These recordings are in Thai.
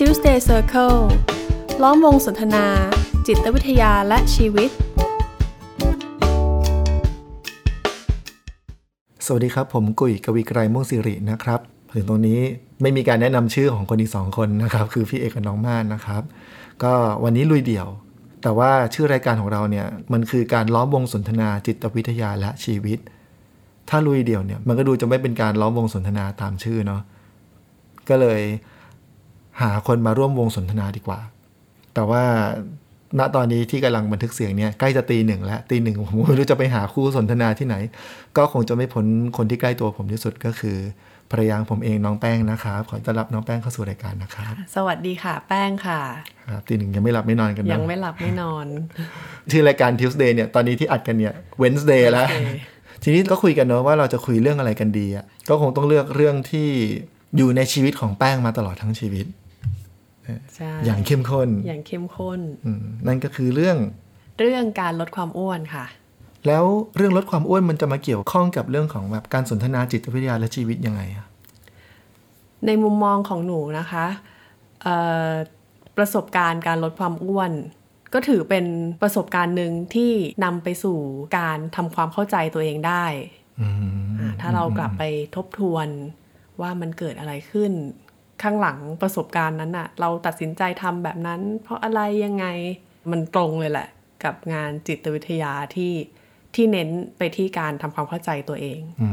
Tuesday Circle ล้อมวงสนทนา จิตวิทยาและชีวิต สวัสดีครับ ผมกุยกวีไกรม่วงสิรินะครับ ถึงตรงนี้ไม่มีการแนะนำชื่อของคนอีกสองคนนะครับ คือพี่เอกกับน้องม่านนะครับ ก็วันนี้ลุยเดี่ยว แต่ว่าชื่อรายการของเราเนี่ยมันคือการล้อมวงสนทนา จิตวิทยาและชีวิต ถ้าลุยเดี่ยวเนี่ยมันก็ดูจะไม่เป็นการล้อมวงสนทนาตามชื่อเนาะก็เลย หาคนมาร่วมวงสนทนาดีกว่า แต่ว่าณตอนนี้ที่กำลังบันทึกเสียงเนี่ยใกล้จะตีหนึ่งแล้วตีหนึ่งผมไม่รู้จะไปหาคู่สนทนาที่ไหน ก็คงจะไม่พ้นคนที่ใกล้ตัวผมที่สุดก็คือภรรยาผมเองน้องแป้งนะครับขอต้อนรับน้องแป้งเข้าสู่รายการนะครับสวัสดีค่ะ แป้งค่ะครับตีหนึ่งยังไม่หลับไม่นอนกันนะยังไม่หลับไม่นอนชื่อรายการ Tuesday เนี่ยตอนนี้ที่อัดกันเนี่ย Wednesday แล้ว Wednesday ทีนี้ก็คุยกันเนอะว่าเราจะคุยเรื่องอะไรกันดีอะก็คงต้องเลือกเรื่องที่อยู่ในชีวิตของแป้งมาตลอดทั้งชีวิตใช่ อย่างเข้มข้น อย่างเข้มข้นอืมนั่นก็คือเรื่อง เรื่องการลดความอ้วนค่ะ แล้วเรื่องลดความอ้วนมันจะมาเกี่ยวข้องกับเรื่องของแบบการสนทนาจิตวิทยาและชีวิตยังไงอะในมุมมองของหนูนะคะเอ่อประสบการณ์การลดความอ้วน ก็ถือเป็นประสบการณ์หนึ่งที่นำไปสู่การทำความเข้าใจตัวเองได้อืมอ่าถ้าเรากลับไปทบทวนว่ามันเกิดอะไรขึ้น ข้างหลังประสบการณ์นั้นอะเราตัดสินใจทำแบบนั้น เพราะอะไรยังไงมันตรงเลยแหละ กับงานจิตวิทยาที่ที่เน้นไปที่การทำความเข้าใจตัวเองอื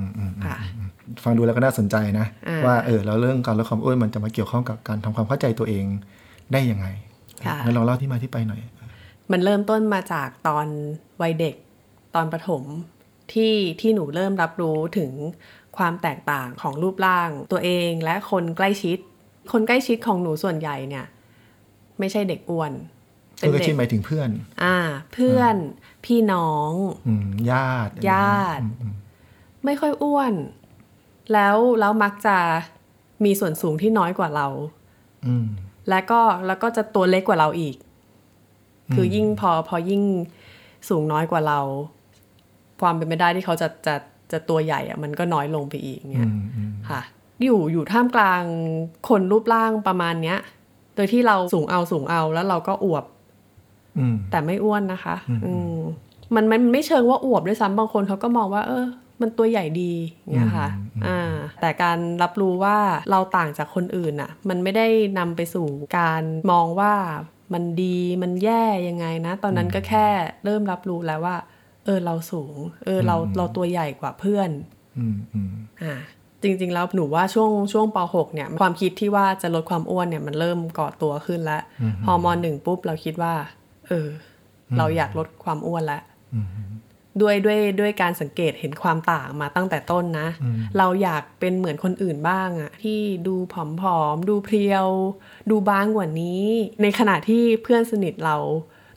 มอืมค่ะฟังดูแล้วก็น่าสนใจนะอ่าว่าเออแล้วเรื่องการลดความอ้วนมันจะมาเกี่ยวข้องกับการทำความเข้าใจตัวเองได้ยังไงค่ะงั้นลองเล่าที่มาที่ไปหน่อย มันเริ่มต้นมาจากตอนวัยเด็กตอนประถมที่ที่หนูเริ่มรับรู้ถึง ความแตกต่างของรูปร่าง ตัวเองและคนใกล้ชิด คนใกล้ชิดของหนูส่วนใหญ่เนี่ย ไม่ใช่เด็กอ้วนก็คือที่หมายถึงเพื่อน อ่า เพื่อนพี่น้องอืมญาติญาติ ไม่ค่อยอ้วน แล้วแล้วมักจะมีส่วนสูงที่น้อยกว่าเราอืมและก็แล้วก็จะตัวเล็กกว่าเราอีก คือยิ่งพอพอยิ่งสูงน้อยกว่าเรา ความเป็นไปได้ที่เขาจะจะ จะตัวใหญ่อะมันก็น้อยลงไปอีกเนี่ยอืมอืมค่ะ อยู่อยู่ท่ามกลางคนรูปร่างประมาณเนี้ย โดยที่เราสูงเอาสูงเอาแล้วเราก็อวบอืมแต่ไม่อ้วนนะคะ อืมมันมันไม่เชิงว่าอวบด้วยซ้ำบางคนเขาก็มองว่า เออ มันตัวใหญ่ดีเนี่ยค่ะ อ่า แต่การรับรู้ว่าเราต่างจากคนอื่นอะมันไม่ได้นำไปสู่การมองว่ามันดีมันแย่ยังไงนะ ตอนนั้นก็แค่เริ่มรับรู้แล้วว่า เออเราสูง เออเราเราตัวใหญ่กว่าเพื่อนอืมอืมอ่าจริง ๆ แล้วหนูว่าช่วงช่วงป .6 เนี่ย ความคิดที่ว่าจะลดความอ้วนเนี่ยมันเริ่มก่อตัวขึ้นแล้วพอมหนึ่งปุ๊บเราคิดว่า เออ เราอยากลดความอ้วนแล้วอืมด้วยด้วยด้วยการสังเกตเห็นความต่างมาตั้งแต่ต้นนะ เราอยากเป็นเหมือนคนอื่นบ้างอะที่ดูผอมๆ ดูเพรียว ดูบางกว่านี้ ในขณะที่เพื่อนสนิทเรา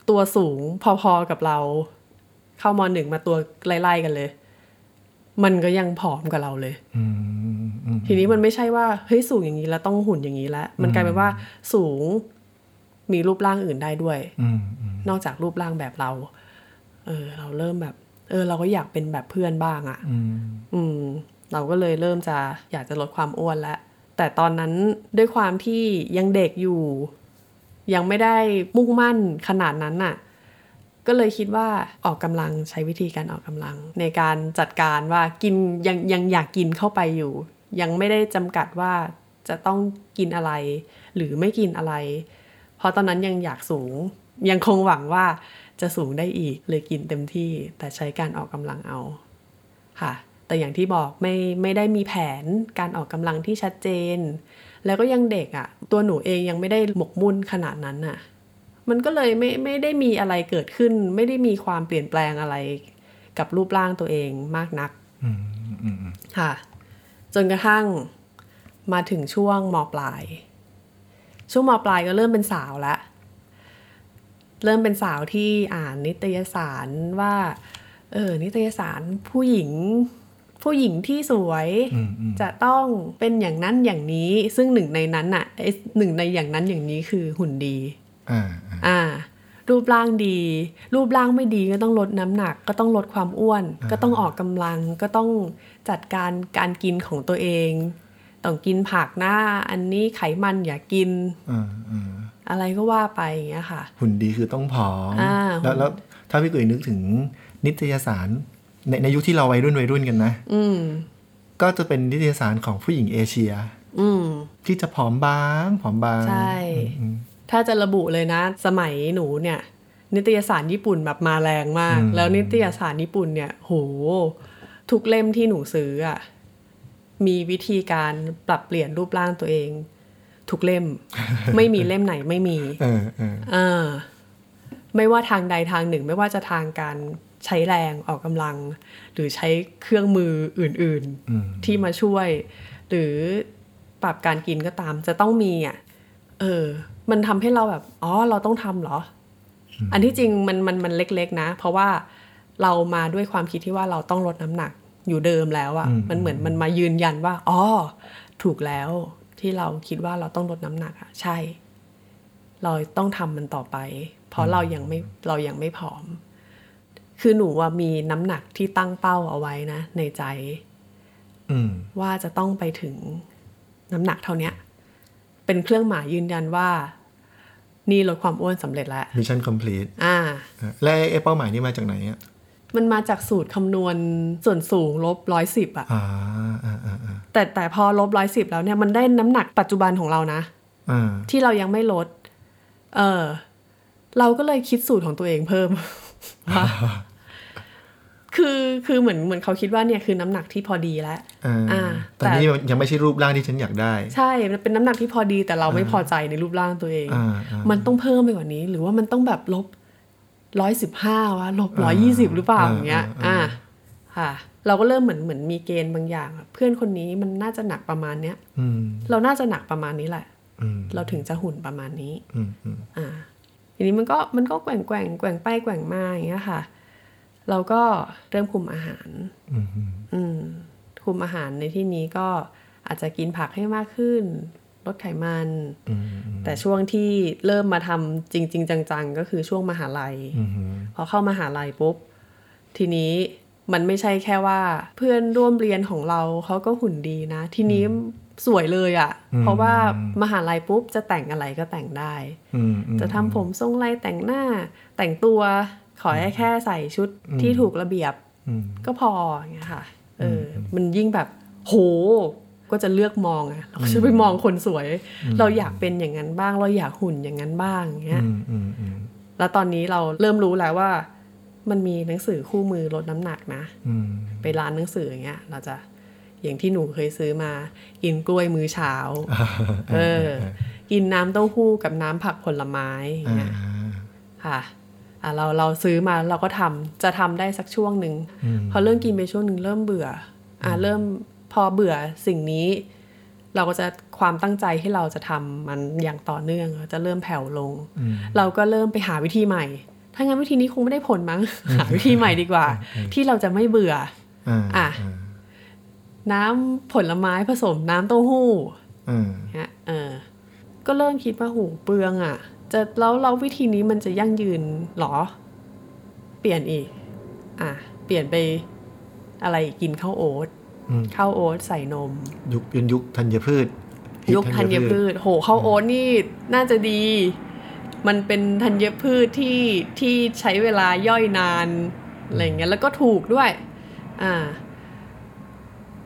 ตัวสูงพอๆกับเรา เข้ามหนึ่งมาตัวไล่ๆกันเลย มันก็ยังผอมกว่าเราเลยอืมอืมทีนี้มันไม่ใช่ว่าเฮ้ยสูงอย่างนี้แล้วต้องหุ่นอย่างนี้แล้วมันกลายเป็นว่าสูงมีรูปร่างอื่นได้ด้วยอืมอืมนอกจากรูปร่างแบบเรา เออ เราเริ่มแบบ เออ เราก็อยากเป็นแบบเพื่อนบ้างอะ่ะ อืมอืมเราก็เลยเริ่มจะอยากจะลดความอ้วนแล้วแต่ตอนนั้นด้วยความที่ยังเด็กอยู่ ยังไม่ได้มุ่งมั่นขนาดนั้นน่ะ ก็เลยคิดว่าออกกำลังใช้วิธีการออกกำลัง ในการจัดการว่ากินยังยังอยากกินเข้าไปอยู่ ยังไม่ได้จำกัดว่าจะต้องกินอะไร หรือไม่กินอะไร เพราะตอนนั้นยังอยากสูง ยังคงหวังว่าจะสูงได้อีกเลยกินเต็มที่ แต่ใช้การออกกำลังเอาค่ะ แต่อย่างที่บอกไม่ไม่ได้มีแผนการออกกำลังที่ชัดเจน แล้วก็ยังเด็กอะ่ะ ตัวหนูเองยังไม่ได้หมกมุ่นขนาดนั้นน่ะ มันก็เลยไม่ไม่ได้มีอะไรเกิดขึ้น ไม่ได้มีความเปลี่ยนแปลงอะไรกับรูปร่างตัวเองมากนักอืมอืมค่ะ จนกระทั่งมาถึงช่วงมปลาย ช่วงมปลายก็เริ่มเป็นสาวแล้วเริ่มเป็นสาวที่อ่านนิตยสารว่า เออ นิตยสารผู้หญิง ผู้หญิงที่สวยอืมอืมจะต้องเป็นอย่างนั้นอย่างนี้ ซึ่งหนึ่งในนั้นน่ะไอ้หนึ่งในอย่างนั้นอย่างนี้คือหุ่นดี อ่าอ่าอ่ารูปร่างดี รูปร่างไม่ดีก็ต้องลดน้ำหนัก ก็ต้องลดความอ้วน ก็ต้องออกกำลัง ก็ต้องจัดการการกินของตัวเอง ต้องกินผักนะอันนี้ไขมันอย่ากินอ่าอ่าอะไรก็ว่าไปอย่างเงี้ยค่ะ หุ่นดีคือต้องผอมอ่าแล้วแล้วถ้าพี่กุยนึกถึงนิตยสาร ในในยุคที่เราวัยรุ่นวัยรุ่นกันนะ อืมก็จะเป็นนิตยสารของผู้หญิงเอเชีย อืมที่จะผอมบางผอมบางใช่อืม ถ้าจะระบุเลยนะ สมัยหนูเนี่ย นิตยสารญี่ปุ่นแบบมาแรงมากอืมแล้วนิตยสารญี่ปุ่นเนี่ยโหทุกเล่มที่หนูซื้ออะมีวิธีการปรับเปลี่ยนรูปร่างตัวเอง ทุกเล่ม ไม่มีเล่มไหนไม่มีเออเอออ่าไม่ว่าทางใดทางหนึ่ง ไม่ว่าจะทางการใช้แรงออกกำลัง หรือใช้เครื่องมืออื่นอืมๆที่มาช่วย หรือปรับการกินก็ตาม จะต้องมีอะ เออ มันทำให้เราแบบอ๋อเราต้องทำเหรอ อันที่จริงมันมันมันเล็ก ๆ นะ เพราะว่าเรามาด้วยความคิดที่ว่าเราต้องลดน้ำหนักอยู่เดิมแล้วอะ่ะมันเหมือนมันมายืนยันว่าอ๋อถูกแล้วที่เราคิดว่าเราต้องลดน้ำหนักอะ่ะใช่ เราต้องทำมันต่อไป เพราะเรายังไม่เรายังไม่ผอม คือหนูว่ามีน้ำหนักที่ตั้งเป้าเอาไว้นะ ในใจอืมว่าจะต้องไปถึงน้ำหนักเท่าเนี้ย เป็นเครื่องหมายยืนยันว่า นี่ลดความอ้วนสำเร็จแล้ว mission complete อ่าและไอ้เป้าหมายนี่มาจากไหนอะมันมาจากสูตรคำนวณส่วนสูงลบร้อยสิบอะอ่าอ่าอ่าแต่แต่พอลบร้อยสิบแล้วเนี่ยมันได้น้ำหนักปัจจุบันของเรานะอ่าที่เรายังไม่ลด เออ เราก็เลยคิดสูตรของตัวเองเพิ่มว่า คือคือเหมือนเหมือนเขาคิดว่าเนี่ยคือน้ำหนักที่พอดีแล้วอ่าอ่าแต่แต่นี่ยังไม่ใช่รูปร่างที่ฉันอยากได้ ใช่มันเป็นน้ำหนักที่พอดีแต่เราไม่พอใจในรูปร่างตัวเองอ่าอ่ามันต้องเพิ่มไปกว่านี้ หรือว่ามันต้องแบบลบร้อยสิบห้าวะลบร้อยยี่สิบหรือเปล่าอ่าอย่างเงี้ยอ่าอ่าค่ะ เราก็เริ่มเหมือนเหมือนมีเกณฑ์บางอย่างอะเพื่อนคนนี้มันน่าจะหนักประมาณเนี้ยอืมเราน่าจะหนักประมาณนี้แหละอืมเราถึงจะหุ่นประมาณนี้อืมอืมอ่าทีนี้มันก็มันก็แกว่งแกว่งแกว่งไปแกว่งมาอย่างเงี้ยค่ะ เราก็เริ่มคุมอาหารอืมอืมอืมคุมอาหารในที่นี้ก็อาจจะกินผักให้มากขึ้น ลดไขมันอืมอืมแต่ช่วงที่เริ่มมาทำจริง ๆ จัง ๆ ก็คือช่วงมหาลัยอืมพอเข้ามหาลัยปุ๊บ ทีนี้มันไม่ใช่แค่ว่า เพื่อนร่วมเรียนของเราเขาก็หุ่นดีนะ ทีนี้สวยเลยอะ่ะ เพราะว่ามหาลัยปุ๊บจะแต่งอะไรก็แต่งได้อืมอืมจะทำผมทรงไรแต่งหน้าแต่งตัว ขอให้แค่ใส่ชุดที่ถูกระเบียบอืมก็พออย่างเงี้ยค่ะเอออมันยิ่งแบบโหก็จะเลือกมองอะเราก็จะไปมองคนสวย เราอยากเป็นอย่างนั้นบ้าง เราอยากหุ่นอย่างนั้นบ้างอย่างเงี้ยอืมอืมอืมแล้วตอนนี้เราเริ่มรู้แล้วว่า มันมีหนังสือคู่มือลดน้ำหนักนะอืมไปร้านหนังสืออย่างเงี้ย เราจะอย่างที่หนูเคยซื้อมา กินกล้วยมื้อเช้า เออ กินน้ำเต้าหู้กับน้ำผักผลไม้อย่างอ่าเงี้ยค่ะ อะเราเราซื้อมาเราก็ทำจะทำได้สักช่วงหนึ่งอืมพอเริ่มกินไปช่วงหนึ่งเริ่มเบื่ออะเริ่มพอเบื่อสิ่งนี้ เราก็จะความตั้งใจที่เราจะทำมันอย่างต่อเนื่องจะเริ่มแผ่วลงอืมเราก็เริ่มไปหาวิธีใหม่ ถ้างั้นวิธีนี้คงไม่ได้ผลมั้งหาวิธีใหม่ดีกว่า ที่เราจะไม่เบื่ออ่าอะน้ำผลไม้ผสมน้ำเต้าหู้อ่าเนี่ยเออก็เริ่มคิดว่าหูเปลืองอะ จะแล้วเราวิธีนี้มันจะยั่งยืนเหรอ เปลี่ยนอีก อะ เปลี่ยนไปอะไรอีกกินข้าวโอ๊ตอืมข้าวโอ๊ตใส่นม ยุคเป็นยุคธัญพืชฮิตยุคธัญพืช โหข้าวโอ๊ตนี่น่าจะดี มันเป็นธัญพืชที่ที่ใช้เวลาย่อยนานอะไรอย่างเงี้ยแล้วก็ถูกด้วย อ่า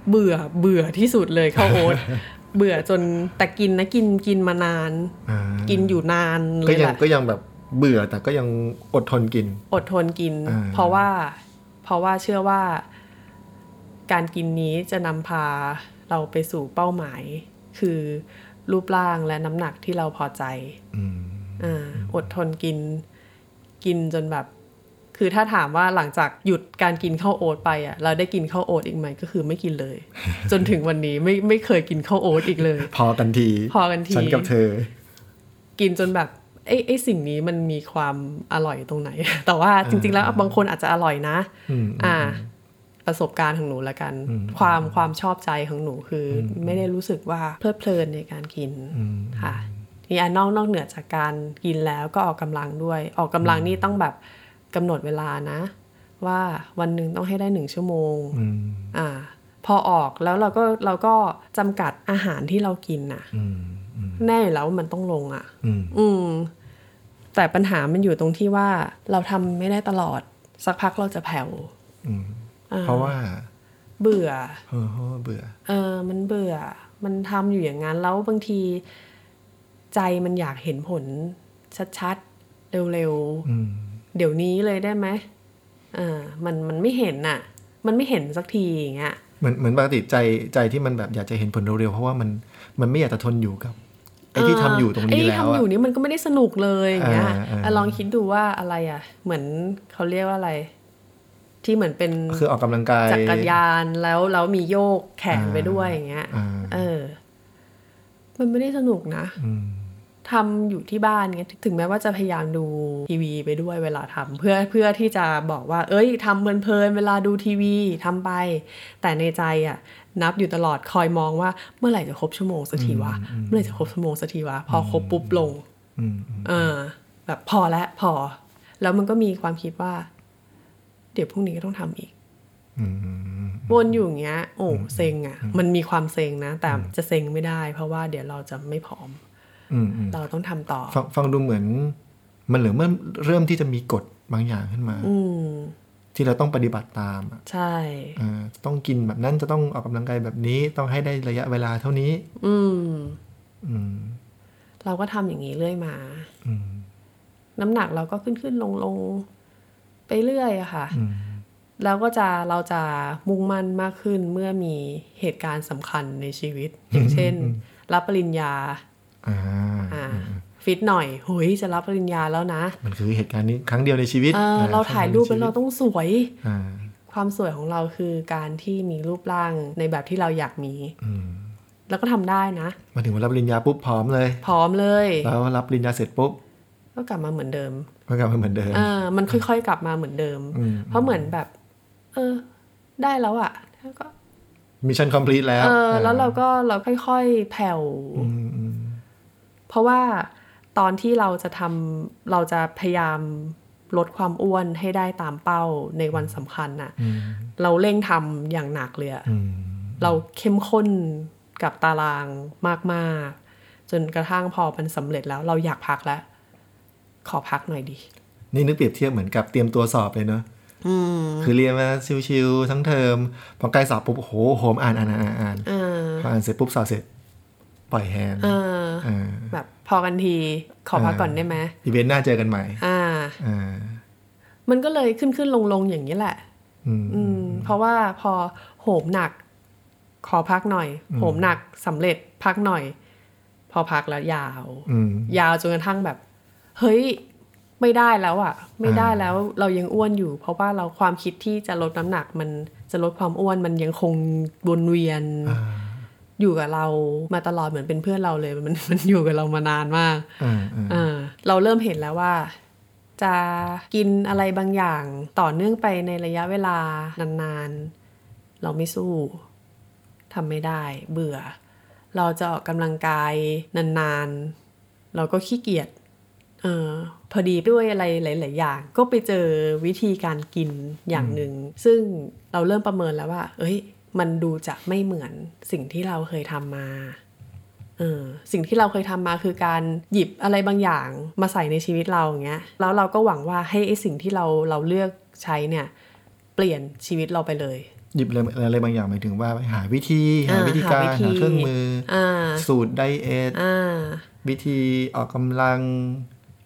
เบื่อเบื่อที่สุดเลยข้าวโอ๊ต เบื่อจนแต่กินนะกินกินมานานอ่ากินอยู่นานเลก็ยยัแหงละก็ยังแบบเบื่อแต่ก็ยังอดทนกิน อดทนกินอ่าเพราะว่า เพราะว่าเชื่อว่า การกินนี้จะนำพาเราไปสู่เป้าหมาย คือรูปร่างและน้ำหนักที่เราพอใจอืมอ่าอดทนกิน กินจนแบบ คือถ้าถามว่าหลังจากหยุดการกินข้าวโอ๊ตไปอะเราได้กินข้าวโอ๊ตอีกไหมก็คือไม่กินเลย จนถึงวันนี้ไม่ไม่เคยกินข้าวโอ๊ตอีกเลย พอกันที พอกันทีฉันกับเธอ กินจนแบบไอ้ไอ้สิ่งนี้มันมีความอร่อยตรงไหน แต่ว่าจริง ๆ แล้วบางคนอาจจะอร่อยนะอืมอ่า ประสบการณ์ของหนูละกันอืมความความชอบใจของหนูคืออไม่ได้รู้สึกว่าเพลิดเพลินในการกินอืมค่ะนี่อันนอกนอกเหนือจากการกินแล้วก็ออกกำลังด้วย ออกกำลังนี่ต้องแบบ กำหนดเวลานะ ว่าวันหนึ่งต้องให้ได้หนึ่งชั่วโมงอืมอ่า พอออกแล้วเราก็เราก็จำกัดอาหารที่เรากินน่ะอืมอืมแน่อยู่แล้วว่ามันต้องลงอะอืมอืมแต่ปัญหามันอยู่ตรงที่ว่าเราทำไม่ได้ตลอด สักพักเราจะแผ่วอืมอ่เพราะว่า เบื่อเออเพราะว่าเบื่อ เออ มันเบื่อ มันทำอยู่อย่างนั้นแล้วบางที ใจมันอยากเห็นผลชัดๆ เร็วอืมๆ เดี๋ยวนี้เลยได้ไหมเออมันมันไม่เห็นน่ะ มันไม่เห็นสักทีอย่างเงี้ยเหมือนเหมือนปกติใจใจที่มันแบบอยากจะเห็นผลเร็วๆเพราะว่ามันมันไม่อยากจะทนอยู่กับไอ้ที่ทำอยู่ตรงไอ้นี้ที่แล้วทำอะอยู่นี่มันก็ไม่ได้สนุกเลยอย่างเงี้ยอ่าอ่าอะลองคิดดูว่าอะไรอะ เหมือนเขาเรียกว่าอะไร ที่เหมือนเป็นคือออกกำลังกายจักรยานแล้วแล้วมีโยกแขนไปด้วยอย่างเงี้ยอ่าเออ มันไม่ได้สนุกนะอืม ทำอยู่ที่บ้านเงี้ยถึงแม้ว่าจะพยายามดูทีวีไปด้วยเวลาทำเพื่อเพื่อที่จะบอกว่า เอ้ยทำเพลินๆเวลาดูทีวีทำไป แต่ในใจอะนับอยู่ตลอดคอยมองว่าเมื่อไหร่จะครบชั่วโมงสักทีวะเมื่อไหร่จะครบชั่วโมงสักทีวะพอครบปุ๊บลงอืมอืมเออแบบพอแล้วพอ แล้วมันก็มีความคิดว่า เดี๋ยวพรุ่งนี้ก็ต้องทำอีกอืมอืมวนอยู่อย่างเงี้ย โอ้เซ็งอะ มันมีความเซ็งนะ แต่จะเซ็งไม่ได้ เพราะว่าเดี๋ยวเราจะไม่พร้อมอืมอืม เราต้องทำต่อฟังฟังดูเหมือน มันเหลือเมื่อเริ่มที่จะมีกฎบางอย่างขึ้นมา อืมที่เราต้องปฏิบัติตามอะใช่เออต้องกินแบบนั้นจะต้องออกกำลังกายแบบนี้ต้องให้ได้ระยะเวลาเท่านี้ อืมอืมเราก็ทำอย่างนี้เรื่อยมา อืมน้ำหนักเราก็ขึ้นขึ้นลงลงไปเรื่อยอะค่ะอืมแล้วก็จะเราจะมุ่งมั่นมากขึ้นเมื่อมีเหตุการณ์สำคัญในชีวิต อย่างเช่น รับปริญญาอ่าอ่า ฟิตหน่อยหุยจะรับปริญญาแล้วนะ มันคือเหตุการณ์นี้ครั้งเดียวในชีวิตเออ เราถ่ายรูปครั้งเราดียวในชีวิตต้องสวยอ่าความสวยของเราคือการที่มีรูปร่างในแบบที่เราอยากมีอืมแล้วก็ทำได้นะ มาถึงวันรับปริญญาปุ๊บพร้อมเลย พร้อมเลย แล้วรับปริญญาเสร็จปุ๊บ ก็กลับมาเหมือนเดิมมันกลับมาเหมือนเดิมเออมันค่อยๆ กลับมาเหมือนเดิมอืมเพราะเหมือนแบบ เออ ได้แล้วอะแล้วก็ mission complete แล้ว เออ แล้วเราก็เราค่อยๆ แผ่วอืมอืม เพราะว่าตอนที่เราจะทำเราจะพยายามลดความอ้วนให้ได้ตามเป้าในวันสำคัญน่ะอืมเราเร่งทำอย่างหนักเลยอะอืมเราเข้มข้นกับตารางมากๆ จนกระทั่งพอมันสำเร็จแล้วเราอยากพักแล้ว ขอพักหน่อยดินี่นึกเปรียบเทียบเหมือนกับเตรียมตัวสอบเลยเนอะคือเรียนมาชิวๆทั้งเทอมพอใกล้สอบปุ๊บโอ้โหโหมอ่านอ่านอ่านอ่านเออพออ่านเสร็จปุ๊บสอบเสร็จปล่อย hand เออเออแบบพอกันทีขอพักก่อนได้ไหมอีเวนต์หน้าเจอกันใหม่ อ่าอ่ามันก็เลยขึ้นขึ้นลงลงอย่างนี้แหละ อืมอืมเพราะว่าพอโหมหนัก ขอพักหน่อย โหมหนักสำเร็จพักหน่อย พอพักแล้วยาวอืมยาวจนกระทั่งแบบ เฮ้ยไม่ได้แล้วอะ่ะ ไม่ได้แล้วเรายังอ้วนอยู่ เพราะว่าเราความคิดที่จะลดน้ำหนักมันจะลดความอ้วนมันยังคงวนเวียน อ่าอยู่กับเรามาตลอดเหมือนเป็นเพื่อนเราเลยมันมันอยู่กับเรามานานมากอ่าอ่าอ่าเราเริ่มเห็นแล้วว่า จะกินอะไรบางอย่างต่อเนื่องไปในระยะเวลานานๆ เราไม่สู้ทำไม่ได้เบื่อ เราจะออกกำลังกายนานๆ เราก็ขี้เกียจเออพอดีด้วยอะไรหลาย ๆ อย่าง ก็ไปเจอวิธีการกินอย่างหนึ่ง ซึ่งเราเริ่มประเมินแล้วว่า เอ้ย มันดูจะไม่เหมือนสิ่งที่เราเคยทำมาเออสิ่งที่เราเคยทำมาคือการหยิบอะไรบางอย่างมาใส่ในชีวิตเราอย่างเงี้ยแล้วเราก็หวังว่าให้ไอ้สิ่งที่เราเราเลือกใช้เนี่ย เปลี่ยนชีวิตเราไปเลย หยิบอะไรอะไรบางอย่างหมายถึงว่าหาวิธีหาอ่าวิธีการหาวิธีหาเครื่องมือออ่าสูตรไดเอทอ่าวิธีออกกำลัง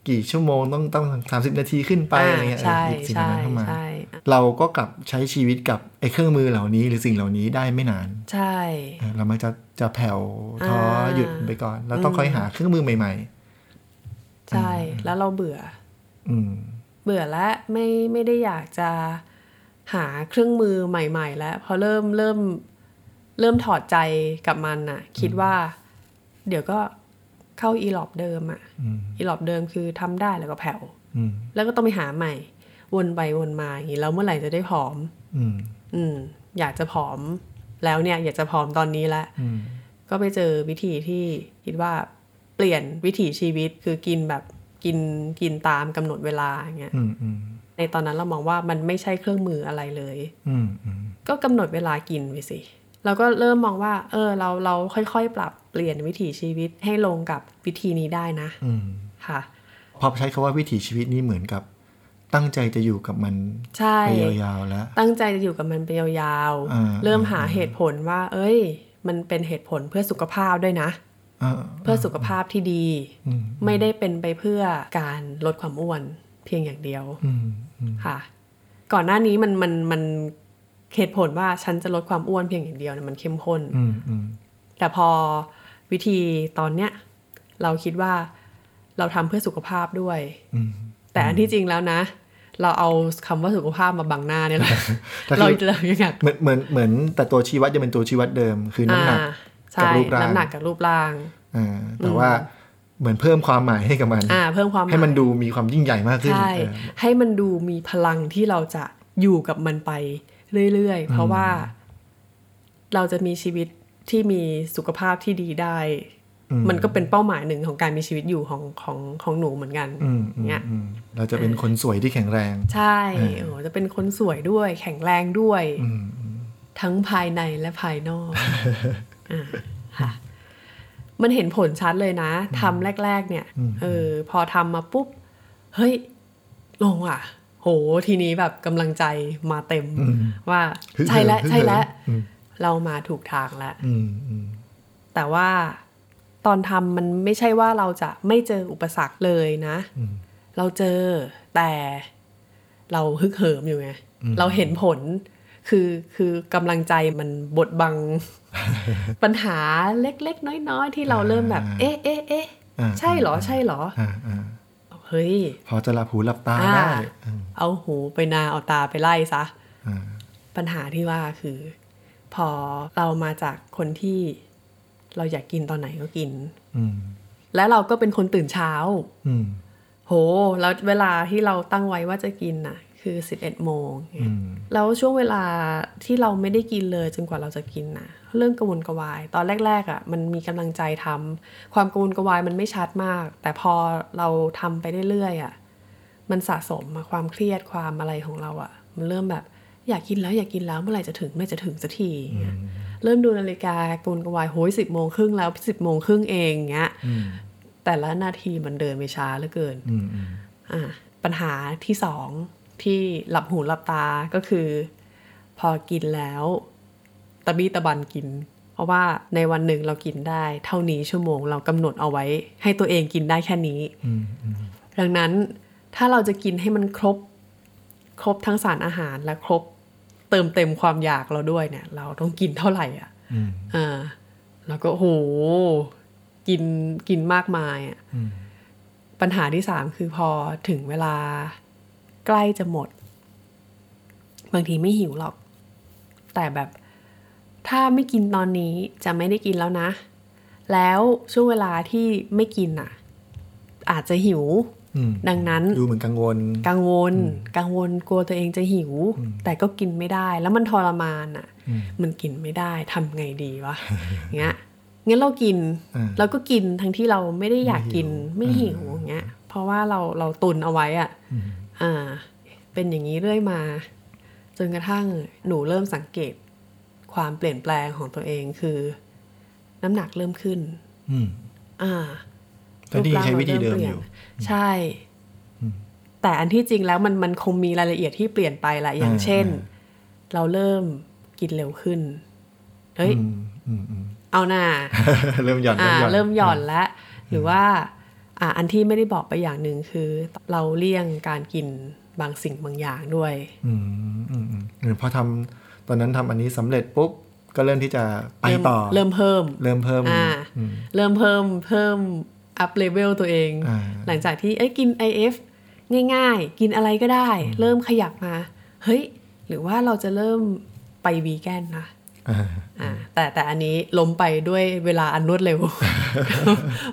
กี่ชั่วโมงต้องต้องสามสิบนาทีขึ้นไปอะไรเงี้ยใช่เออหยิบสิ่งเหล่าใช่นั้นเข้ามาใช่เราก็กลับใช้ชีวิตกับไอ้เครื่องมือเหล่านี้ หรือสิ่งเหล่านี้ได้ไม่นาน ใช่เออเรามักจะจะแผ่วท้ออ่าหยุดไปก่อนเราต้องค่อยหาเครื่องมือใหม่ใช่แล้วเราเบื่อๆอืมเบื่อและไม่ไม่ได้อยากจะหาเครื่องมือใหม่ ๆ แล้วพอเริ่มเริ่มเริ่มถอดใจกับมันน่ะ คิดว่า เดี๋ยวก็ เข้าอีหลอบเดิมอะอืมอีหลอบเดิมคือทำได้แล้วก็แผ่วอืมแล้วก็ต้องไปหาใหม่ วนไปวนมาอย่างนี้แล้วเมื่อไหร่จะได้ผอม อืมอืมอยากจะผอมแล้วเนี่ย อยากจะผอมตอนนี้แล้วอืมก็ไปเจอวิธีที่คิดว่าเปลี่ยนวิถีชีวิตคือกินแบบกินกินตามกำหนดเวลาอย่างเงี้ยอืมอืมในตอนนั้นเรามองว่ามันไม่ใช่เครื่องมืออะไรเลยอืมอืมก็กำหนดเวลากินไปสิเราก็เริ่มมองว่า เออ เราเราค่อยๆปรับ เปลี่ยนวิถีชีวิตให้ลงกับวิธีนี้ได้นะอืมค่ะพอใช้คาว่าวิถีชีวิตนี้เหมือนกับ ตั้งใจจะอยู่กับมันใช่ไปยาวๆแล้ว ตั้งใจจะอยู่กับมันไปยาวอ่าๆเริ่มหาเหตุผลว่า เอ้ย มันเป็นเหตุผลเพื่อสุขภาพด้วยนะอ่าเพื่อสุขภาพที่ดีอืมไม่ได้เป็นไปเพื่อการลดความอ้วนเพียงอย่างเดียวอืมอืมค่ะ ก่อนหน้านี้มันมันมันเหตุผลว่าฉันจะลดความอ้วนเพียงอย่างเดียวเนี่ยมันเข้มข้นอืมอืมแต่พอ วิธีตอนเนี้ยเราคิดว่าเราทำเพื่อสุขภาพด้วยอืมแต่อันที่จริงแล้วนะ เราเอาคำว่าสุขภาพมาบังหน้าเนี่ยแหละแต่คือเราเรายังอยากเหมือนเหมือนเหมือนแต่ตัวชี้วัดยังเป็นตัวชี้วัดเดิม คือน้ำหนักอ่ากับใช่รูปร่างน้ำหนักกับรูปร่างอ่าแต่ว่าเหมือนเพิ่มความหมายให้กับมันอ่าเพิ่มความให้มันหายดูมีความยิ่งใหญ่มากขึ้นใช่เออให้มันดูมีพลังที่เราจะอยู่กับมันไปเรื่อยๆ เพราะว่าเราจะมีชีวิต ที่มีสุขภาพที่ดีได้ มันก็เป็นเป้าหมายหนึ่งของการมีชีวิตอยู่ของของของหนูเหมือนกันอืมอืมเนี่ยอืมเราจะเป็นคนสวยที่แข็งแรง ใช่โอ้จะเป็นคนสวยด้วย แข็งแรงด้วยอืมอืมทั้งภายในและภายนอกอ่าค่ะมันเห็นผลชัดเลยนะทำแรก ๆ เนี่ยเออ พอทำมาปุ๊บ เฮ้ย ลงอะ โหทีนี้แบบกำลังใจมาเต็มว่าฮึกใช่แล้วเหิมใช่แล้วอืม เรามาถูกทางแล้วอืมอืมแต่ว่าตอนทำมันไม่ใช่ว่าเราจะไม่เจออุปสรรคเลยนะ เราเจอแต่เราฮึกเหิมอยู่ไง เราเห็นผลคือคือกำลังใจมันบดบัง ปัญหาเล็ก ๆ น้อย ๆ ที่เราเริ่มแบบ เอ๊ะเอ๊ะเอ๊ะอ่าใช่เหรอใช่เหรออ่าอ่าเฮ้ย พอจะหลับหูหลับตาอ่าได้อืมเอาหูไปนาเอาตาไปไล่ซะอ่าปัญหาที่ว่าคือ พอเรามาจากคนที่เราอยากกินตอนไหนก็กินอืมและเราก็เป็นคนตื่นเช้าอืมโห แล้วเวลาที่เราตั้งไว้ว่าจะกินน่ะ คือ11โมงอืมแล้วช่วงเวลาที่เราไม่ได้กินเลยจนกว่าเราจะกินน่ะ เรื่องกระวนกระวาย ตอนแรก ๆอะ มันมีกำลังใจทำความกระวนกระวายมันไม่ชัดมาก แต่พอเราทำไปเรื่อยๆอะ มันสะสมมาความเครียดความอะไรของเราอะ มันเริ่มแบบ อยากกินแล้วอยากกินแล้วเมื่อไหร่จะถึงเมื่อไหร่จะถึงสักทีอย่างเงี้ยเริ่มดูนาฬิกากระวนกระวายโหยสิบโมงครึ่งแล้วสิบโมงครึ่งเองเงี้ยอืมแต่ละนาทีมันเดินไปช้าเหลือเกินอืมอืมอะปัญหาที่สองที่หลับหูหลับตาก็คือ พอกินแล้วตะบี้ตะบันกิน เพราะว่าในวันหนึ่งเรากินได้ เท่านี้ชั่วโมงเรากำหนดเอาไว้ ให้ตัวเองกินได้แค่นี้อืมอืมดังนั้นถ้าเราจะกินให้มันครบ ครบทั้งสารอาหารและครบ เติมเต็มความอยากเราด้วยเนี่ย เราต้องกินเท่าไหร่อะอืมอ่าแล้วก็โหกินกินมากมายอะอืมปัญหาที่สามคือพอถึงเวลาใกล้จะหมด บางทีไม่หิวหรอก แต่แบบถ้าไม่กินตอนนี้จะไม่ได้กินแล้วนะ แล้วช่วงเวลาที่ไม่กินอะ อาจจะหิวอืม ดังนั้นดูเหมือนกังวล กังวล กังวลกลัวตัวเองจะหิว แต่ก็กินไม่ได้ แล้วมันทรมานอะอืมมันกินไม่ได้ทำไงดีวะเงี้ยงั้นเรากินอ่าเราก็กินทั้งที่เราไม่ได้อยากกินไม่ไม่หิหิววอย่างเงี้ย เพราะว่าเราเราตุนเอาไว้อะอืมอ่า เป็นอย่างนี้เรื่อยมา จนกระทั่งหนูเริ่มสังเกตความเปลี่ยนแปลงของตัวเองคือ น้ำหนักเริ่มขึ้นอืมอ่า แต่นี่ใช้วิธีเดิมรูปอร่างยู่ราริ่ปลี่นใช่แต่อันที่จริงแล้วมันมันคงมีรายละเอียดที่เปลี่ยนไปแหละอย่างอ่าเช่นอ่เราเริ่มกินเร็วขึ้นเฮ้ยอืมอืมอืมเอาหน่าเริ่มหย่อนอ่าเริ่เริ่มมหหย่ย่ออนนแล้วหรือว่าอ่าอันที่ไม่ได้บอกไปอย่างหนึ่งคือ เราเลี่ยงการกินบางสิ่งบางอย่างด้วย อืมอืมอืมหรือพอทำตอนนั้นทำอันนี้สำเร็จปุ๊บก็เริ่มที่จะไปเริ่มต่อ เริ่มเพิ่ม เริ่มเพิ่มอ่าอืมเริ่มเพิ่มเพิ่ม อัพเลเวลตัวเองอ่าหลังจากที่เอ้ยกิน IF ง่ายๆ กินอะไรก็ได้ เริ่มขยับมา เฮ้ย หรือว่าเราจะเริ่มไปวีแกนนะอ่าอ่าแต่แต่อันนี้ล้มไปด้วยเวลาอันรวดเร็ว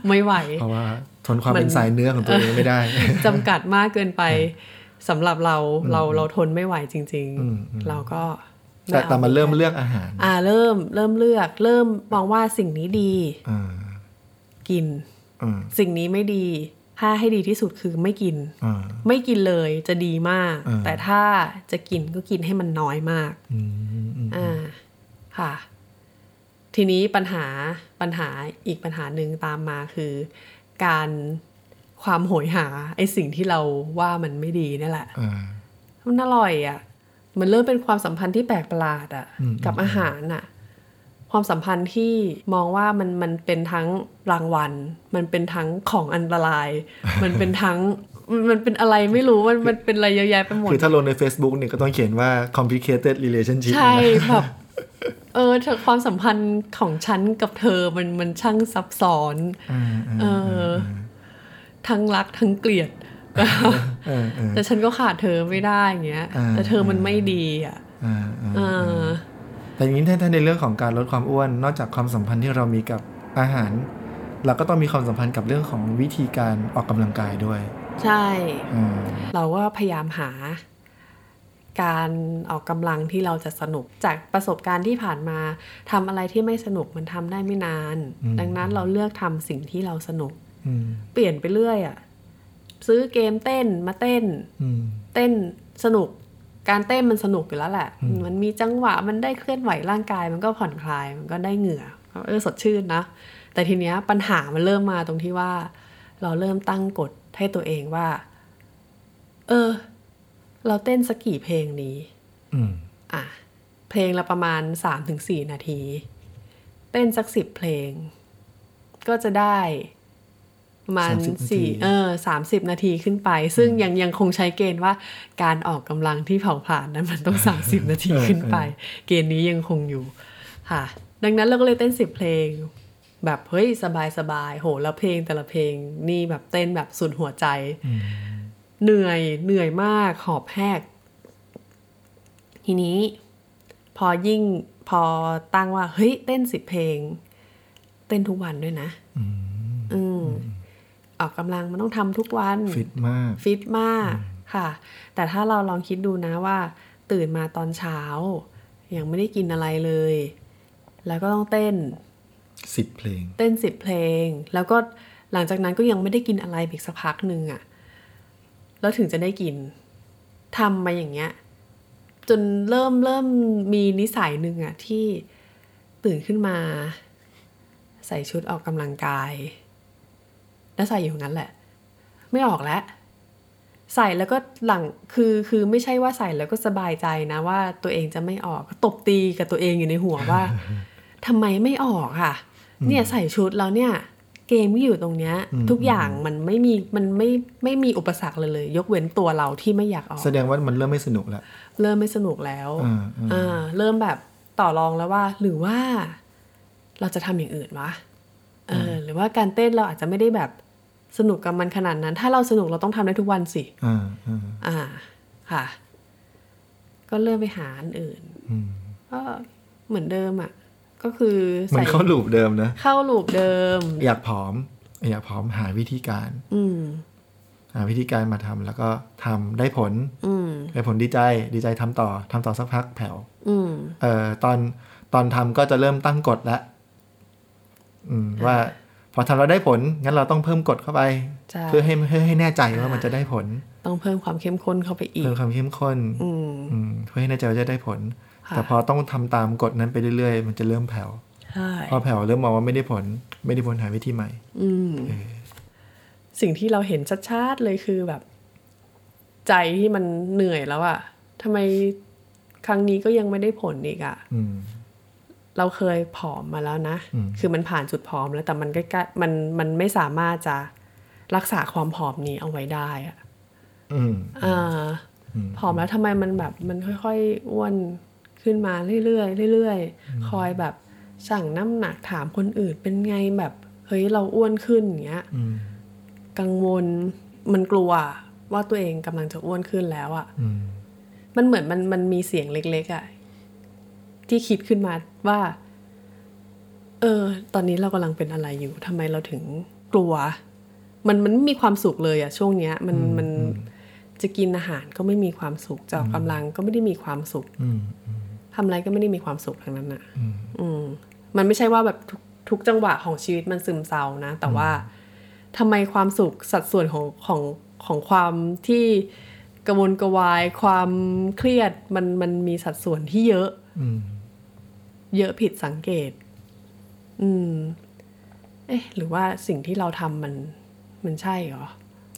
ไม่ไหว เพราะว่าทนความมันเป็นสายเนื้อของตัวเองไม่ได้จำกัดมากเกินไปสำหรับเราเราเราทนไม่ไหวจริงอืมอืมๆเราก็ไแต่แต่อามันเริ่มเลือกอาหาร อ่าเริ่มเริ่มเลือก เริ่มมองว่าสิ่งนี้ดีอ่ากินอ่า สิ่งนี้ไม่ดี ถ้าให้ดีที่สุดคือไม่กินอ่าไม่กินเลยจะดีมากอ่าแต่ถ้าจะกินก็กินให้มันน้อยมากอืมอืมอ่าค่ะ ทีนี้ปัญหาปัญหาอีกปัญหาหนึ่งตามมาคือ การความโหยหาไอสิ่งที่เราว่ามันไม่ดีนี่แหละอ่ามันอร่อยอะ่ะ มันเริ่มเป็นความสัมพันธ์ที่แปลกประหลาดอะ่ะอืมกับอาหารอะ่ะ ความสัมพันธ์ที่มองว่ามันมันเป็นทั้งรางวัล มันเป็นทั้งของอันตราย มันเป็นทั้งมันมันเป็นอะไรไม่รู้มันมันเป็นอะไรเยอะแยะไปหมด คือถ้าลงใน Facebook เนี่ยก็ต้องเขียนว่า complicated relationship ใช่นะแบบเออเธอความสัมพันธ์ของฉันกับเธอมันมันช่างซับซ้อนอ่าอ่าเออทั้งรักทั้งเกลียดเออเออแต่ฉันก็ขาดเธอไม่ได้อย่างเงี้ยอ่าแต่เธอมันไม่ดีอะอ่าอ่าเออ แต่อย่างนี้ถ้าถ้าในเรื่องของการลดความอ้วน นอกจากความสัมพันธ์ที่เรามีกับอาหาร เราก็ต้องมีความสัมพันธ์กับเรื่องของวิธีการออกกำลังกายด้วย ใช่อืมเราก็พยายามหา การออกกำลังที่เราจะสนุกจากประสบการณ์ที่ผ่านมาทำอะไรที่ไม่สนุกมันทำได้ไม่นาน ดังนั้นเราเลือกทำสิ่งที่เราสนุกอืมเปลี่ยนไปเรื่อยอะ่ะซื้อเกมเต้นมาเต้นอืมเต้นสนุก การเต้นมันสนุกอยู่แล้วแหละ มันมีจังหวะมันได้เคลื่อนไหวร่างกาย มันก็ผ่อนคลาย มันก็ได้เหงื่อ เออสดชื่นนะ แต่ทีเนี้ยปัญหามันเริ่มมาตรงที่ว่า เราเริ่มตั้งกฎให้ตัวเองว่า เออ เราเต้นสักกี่เพลงนี้อืมอะ เพลงละประมาณสามถึงสี่นาที เต้นสักสิบเพลง ก็จะได้ประ มาณ30นาทีสี่เออสามสิบนาทีขึ้นไป ซึ่งยังยังคงใช้เกณฑ์ว่าการออกกำลังที่เผาผลาญนั้นมันต้องสามสิบนาทีขึ้นไป เกณฑ์นี้ยังคงอยู่ค่ะ ดังนั้นเราก็เลยเต้นสิบเพลง แบบเฮ้ยสบายสบายโหแล้วเพลงแต่ละเพลงนี่แบบเต้นแบบสุดหัวใจ เหนื่อยเหนื่อยมากหอบแหกทีนี้พอยิ่งพอตั้งว่า เฮ้ยเต้นสิบเพลง เต้นทุกวันด้วยนะ อืม ออกกำลังมันต้องทำทุกวันฟิตมากฟิตมากค่ะ แต่ถ้าเราลองคิดดูนะว่า ตื่นมาตอนเช้า ยังไม่ได้กินอะไรเลย แล้วก็ต้องเต้นสิบเพลง เต้นสิบเพลง แล้วก็หลังจากนั้นก็ยังไม่ได้กินอะไรอีกสักพักหนึ่งอะ่ะแล้วถึงจะได้กินทำมาอย่างเงี้ย จนเริ่มเริ่มมีนิสัยหนึ่งอะ่ะที่ตื่นขึ้นมา ใส่ชุดออกกำลังกาย แล้วใส่อยู่งั้นแหละ ไม่ออกแล้ว ใส่แล้วก็หลังคือคือไม่ใช่ว่าใส่แล้วก็สบายใจนะว่าตัวเองจะไม่ออกตบตีกับตัวเองอยู่ในหัวว่าทำไมไม่ออกค่ะ เนี่ยใส่ชุดแล้วเนี่ย เกมที่อยู่ตรงเนี้ย ทุกอย่างมันไม่มีมันไม่ไม่มีอุปสรรคเลยเลย ยกเว้นตัวเราที่ไม่อยากออก แสดงว่ามันเริ่มไม่สนุกแล้วเริ่มไม่สนุกแล้วอ่าอ่าอ่าเริ่มแบบต่อรองแล้วว่า หรือว่าเราจะทำอย่างอื่นวะเออหรือว่าการเต้นเราอาจจะไม่ได้แบบ สนุกกับมันขนาดนั้น ถ้าเราสนุกเราต้องทำได้ทุกวันสิอ่าอ่าอ่าค่ะ ก็เริ่มไปหาอันอื่นอืมก็เหมือนเดิมอะ ก็คือเหมือนเข้าลูปเดิมนะ เข้าลูปเดิม อยากผอม อยากผอมหาวิธีการ อืมหาวิธีการมาทำแล้วก็ทำได้ผล อืมได้ผลดีใจ ดีใจทำต่อทำต่อสักพักแผ่วอืมเอ่อตอนตอนทำก็จะเริ่มตั้งกฎแล้วอืมว่า พอทำแล้วได้ผล งั้นเราต้องเพิ่มกฎเข้าไปใช่เพื่อให้เพื่อให้แน่ใจว่ามันจะได้ผล ต้องเพิ่มความเข้มข้นเข้าไปอีก เพิ่มความเข้มข้นอืมอืมเพื่อให้แน่ใจว่าจะได้ผลค่ะแต่พอต้องทำตามกฎนั้นไปเรื่อยๆ มันจะเริ่มแผ่วใช่พอแผ่วเริ่มมองว่าไม่ได้ผล ไม่ได้ผลหาวิธีใหม่ อืมสิ่งที่เราเห็นชัดๆเลยคือแบบ ใจที่มันเหนื่อยแล้วอะทำไมครั้งนี้ก็ยังไม่ได้ผลอีกอะอืม เราเคยผอมมาแล้วนะอืมคือมันผ่านจุดผอมแล้วแต่มันใกล้ๆมันมันไม่สามารถจะรักษาความผอมนี้เอาไว้ได้อะอืมอ่าอืมผอมแล้วทำไมมันแบบมันค่อยๆอ้วนขึ้นมาเรื่อยๆเรื่อยๆคอยแบบสั่งน้ำหนักถามคนอื่นเป็นไงแบบเฮ้ยเราอ้วนขึ้นอย่างเงี้ยอืมกังวลมันกลัวว่าตัวเองกำลังจะอ้วนขึ้นแล้วอะ่ะอืมมันเหมือนมันมันมีเสียงเล็ก ๆอะ่ะ ที่คิดขึ้นมาว่า เออ ตอนนี้เรากำลังเป็นอะไรอยู่ทำไมเราถึงกลัว มันมันไม่มีความสุขเลยอะช่วงเนี้ย มันมันจะกินอาหารก็ไม่มีความสุขจะออกกำลังก็ไม่ได้มีความสุขอืมทำอะไรก็ไม่ได้มีความสุขทั้งนั้นอะอืมอืม มันไม่ใช่ว่าแบบทุกทุกจังหวะของชีวิตมันซึมเศร้านะ แต่ว่าทำไมความสุขสัดส่วนของของของความที่กระวนกระวายความเครียดมันมันมีสัดส่วนที่เยอะอืม เยอะผิดสังเกต อืม เอ๊ะ หรือว่าสิ่งที่เราทำมัน มันใช่เหรอ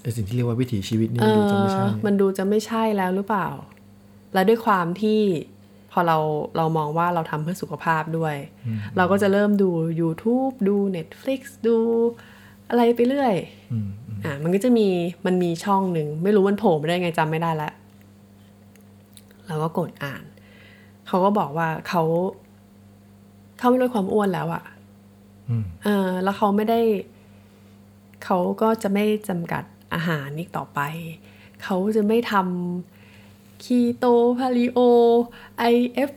ไอสิ่งที่เรียกว่าวิถีชีวิตนี่เอดูจะไม่ใช่อมันดูจะไม่ใช่แล้วหรือเปล่า และด้วยความที่พอเราเรามองว่าเราทำเพื่อสุขภาพด้วย เราก็จะเริ่มดู YouTube ดู Netflix ดูอะไรไปเรื่อยอืมอืมอะมันก็จะมีมันมีช่องหนึ่ง ไม่รู้มันโผล่มาได้ไงจำไม่ได้ละเราก็กดอ่าน เขาก็บอกว่าเขา เขาไม่ลดความอ้วนแล้วอะอืมเออแล้วเขาไม่ได้ เขาก็จะไม่จำกัดอาหารอีกต่อไป เขาจะไม่ทำคีโตพาลิโอไอเอฟ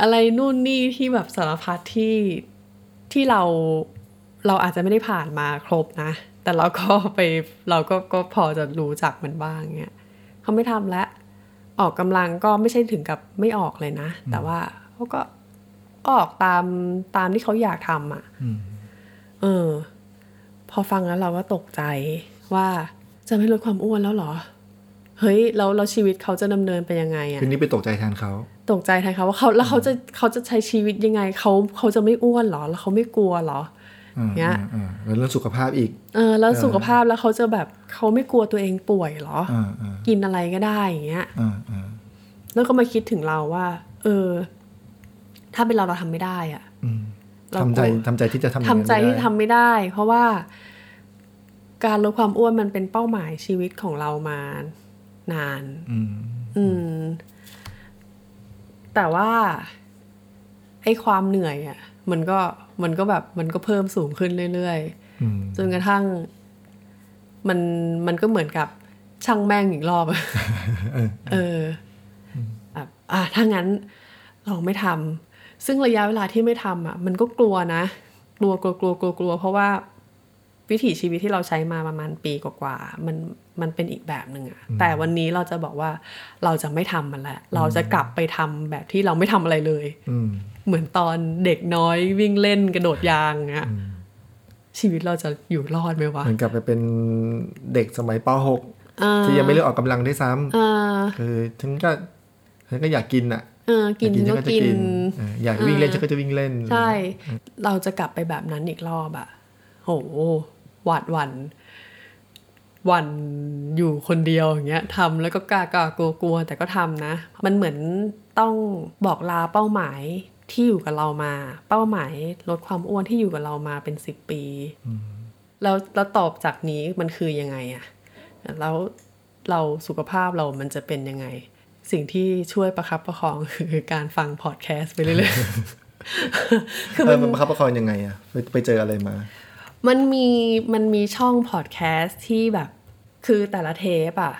อะไรนู่นนี่ที่แบบสารพัดที่ที่เราเราอาจจะไม่ได้ผ่านมาครบนะ แต่เราก็ไปเราก็ก็พอจะรู้จักมันบ้างเงี้ยเขาไม่ทำแล้วออกกำลังก็ไม่ใช่ถึงกับไม่ออกเลยนะ แต่ว่าเขาก็ ออกตามตามที่เขาอยากทำอะอืมเออ พอฟังแล้วเราก็ตกใจว่าจะไม่ลดความอ้วนแล้วเหรอ เฮ้ยแล้วเราชีวิตเขาจะดำเนินไปยังไงอะคือนี่ไปตกใจแทนเขา ตกใจแทนเขาว่าเขาแล้วเขาจะเขาจะใช้ชีวิตยังไงเขาเขาจะไม่อ้วนเหรอ แล้วเขาไม่กลัวเหรออ่าเนี้ยอ่าอ่าแล้วเรื่องสุขภาพอีก เออ แล้วสุขภาพแล้วเขาจะแบบเขาไม่กลัวตัวเองป่วยเหรออ่าอ่ากินอะไรก็ได้อย่างเงี้ยอ่าอ่าแล้วก็มาคิดถึงเราว่า เออ ถ้าเป็นเราเราทำไม่ได้อะอืมเราทำใจกลัวทำใจที่จะทำอย่างทำนั้นใจที่ไม่ได้ทำไม่ได้ เพราะว่า การลดความอ้วนมันเป็นเป้าหมายชีวิตของเรามานาน อืมอืมแต่ว่าไอ้ความเหนื่อยอะ มันก็มันก็แบบมันก็เพิ่มสูงขึ้นเรื่อยอืมๆจนกระทั่ง มันมันก็เหมือนกับช่างแม่งอีกรอบอะเออเออแบบอะถ้างั้นลองไม่ทำ ซึ่งระยะเวลาที่ไม่ทำอะ มันก็กลัวนะ กลัวกลัวกลัวกลัวกลัว เพราะว่าวิถีชีวิตที่เราใช้มาประมาณปีกว่าๆมันมันเป็นอีกแบบหนึ่งอะแต่วันนี้เราจะบอกว่าเราจะไม่ทำมันแล้วเราจะกลับไปทำแบบที่เราไม่ทำอะไรเลยอืมเหมือนตอนเด็กน้อยวิ่งเล่นกระโดดยางเงี้ยชีวิตเราจะอยู่รอดไหมวะเหมือนกับไปเป็นเด็กสมัยปเออ .6 ที่ยังไม่เลือกออกกำลังด้วยซ้เออำคือฉันก็ฉันก็อยากกินอะ เออกินอยาก็ฉักินเอออยากวิ่งเล่นฉันก็จะวิ่งเล่น ใช่ เราจะกลับไปแบบนั้นอีกรอบอะโหหวาดหวันหวันอยู่คนเดียวอย่างเงี้ยทำแล้วก็กล้ากล้ากลัวกลัวแต่ก็ทำนะ มันเหมือนต้องบอกลาเป้าหมายที่อยู่กับเรามา เป้าหมายลดความอ้วนที่อยู่กับเรามาเป็นสิบปีแล้วแล้วตอบจากนี้มันคือยังไงอะแล้วเราสุขภาพเรามันจะเป็นยังไง สิ่งที่ช่วยประคับประคองคือการฟังพอดแคสต์ไปเรื่อยๆคือเอมัอนมันประคับประคองยังไงอะไปไปเจออะไรมา มันมีมันมีช่องพอดแคสต์ที่แบบ คือแต่ละเทปอะ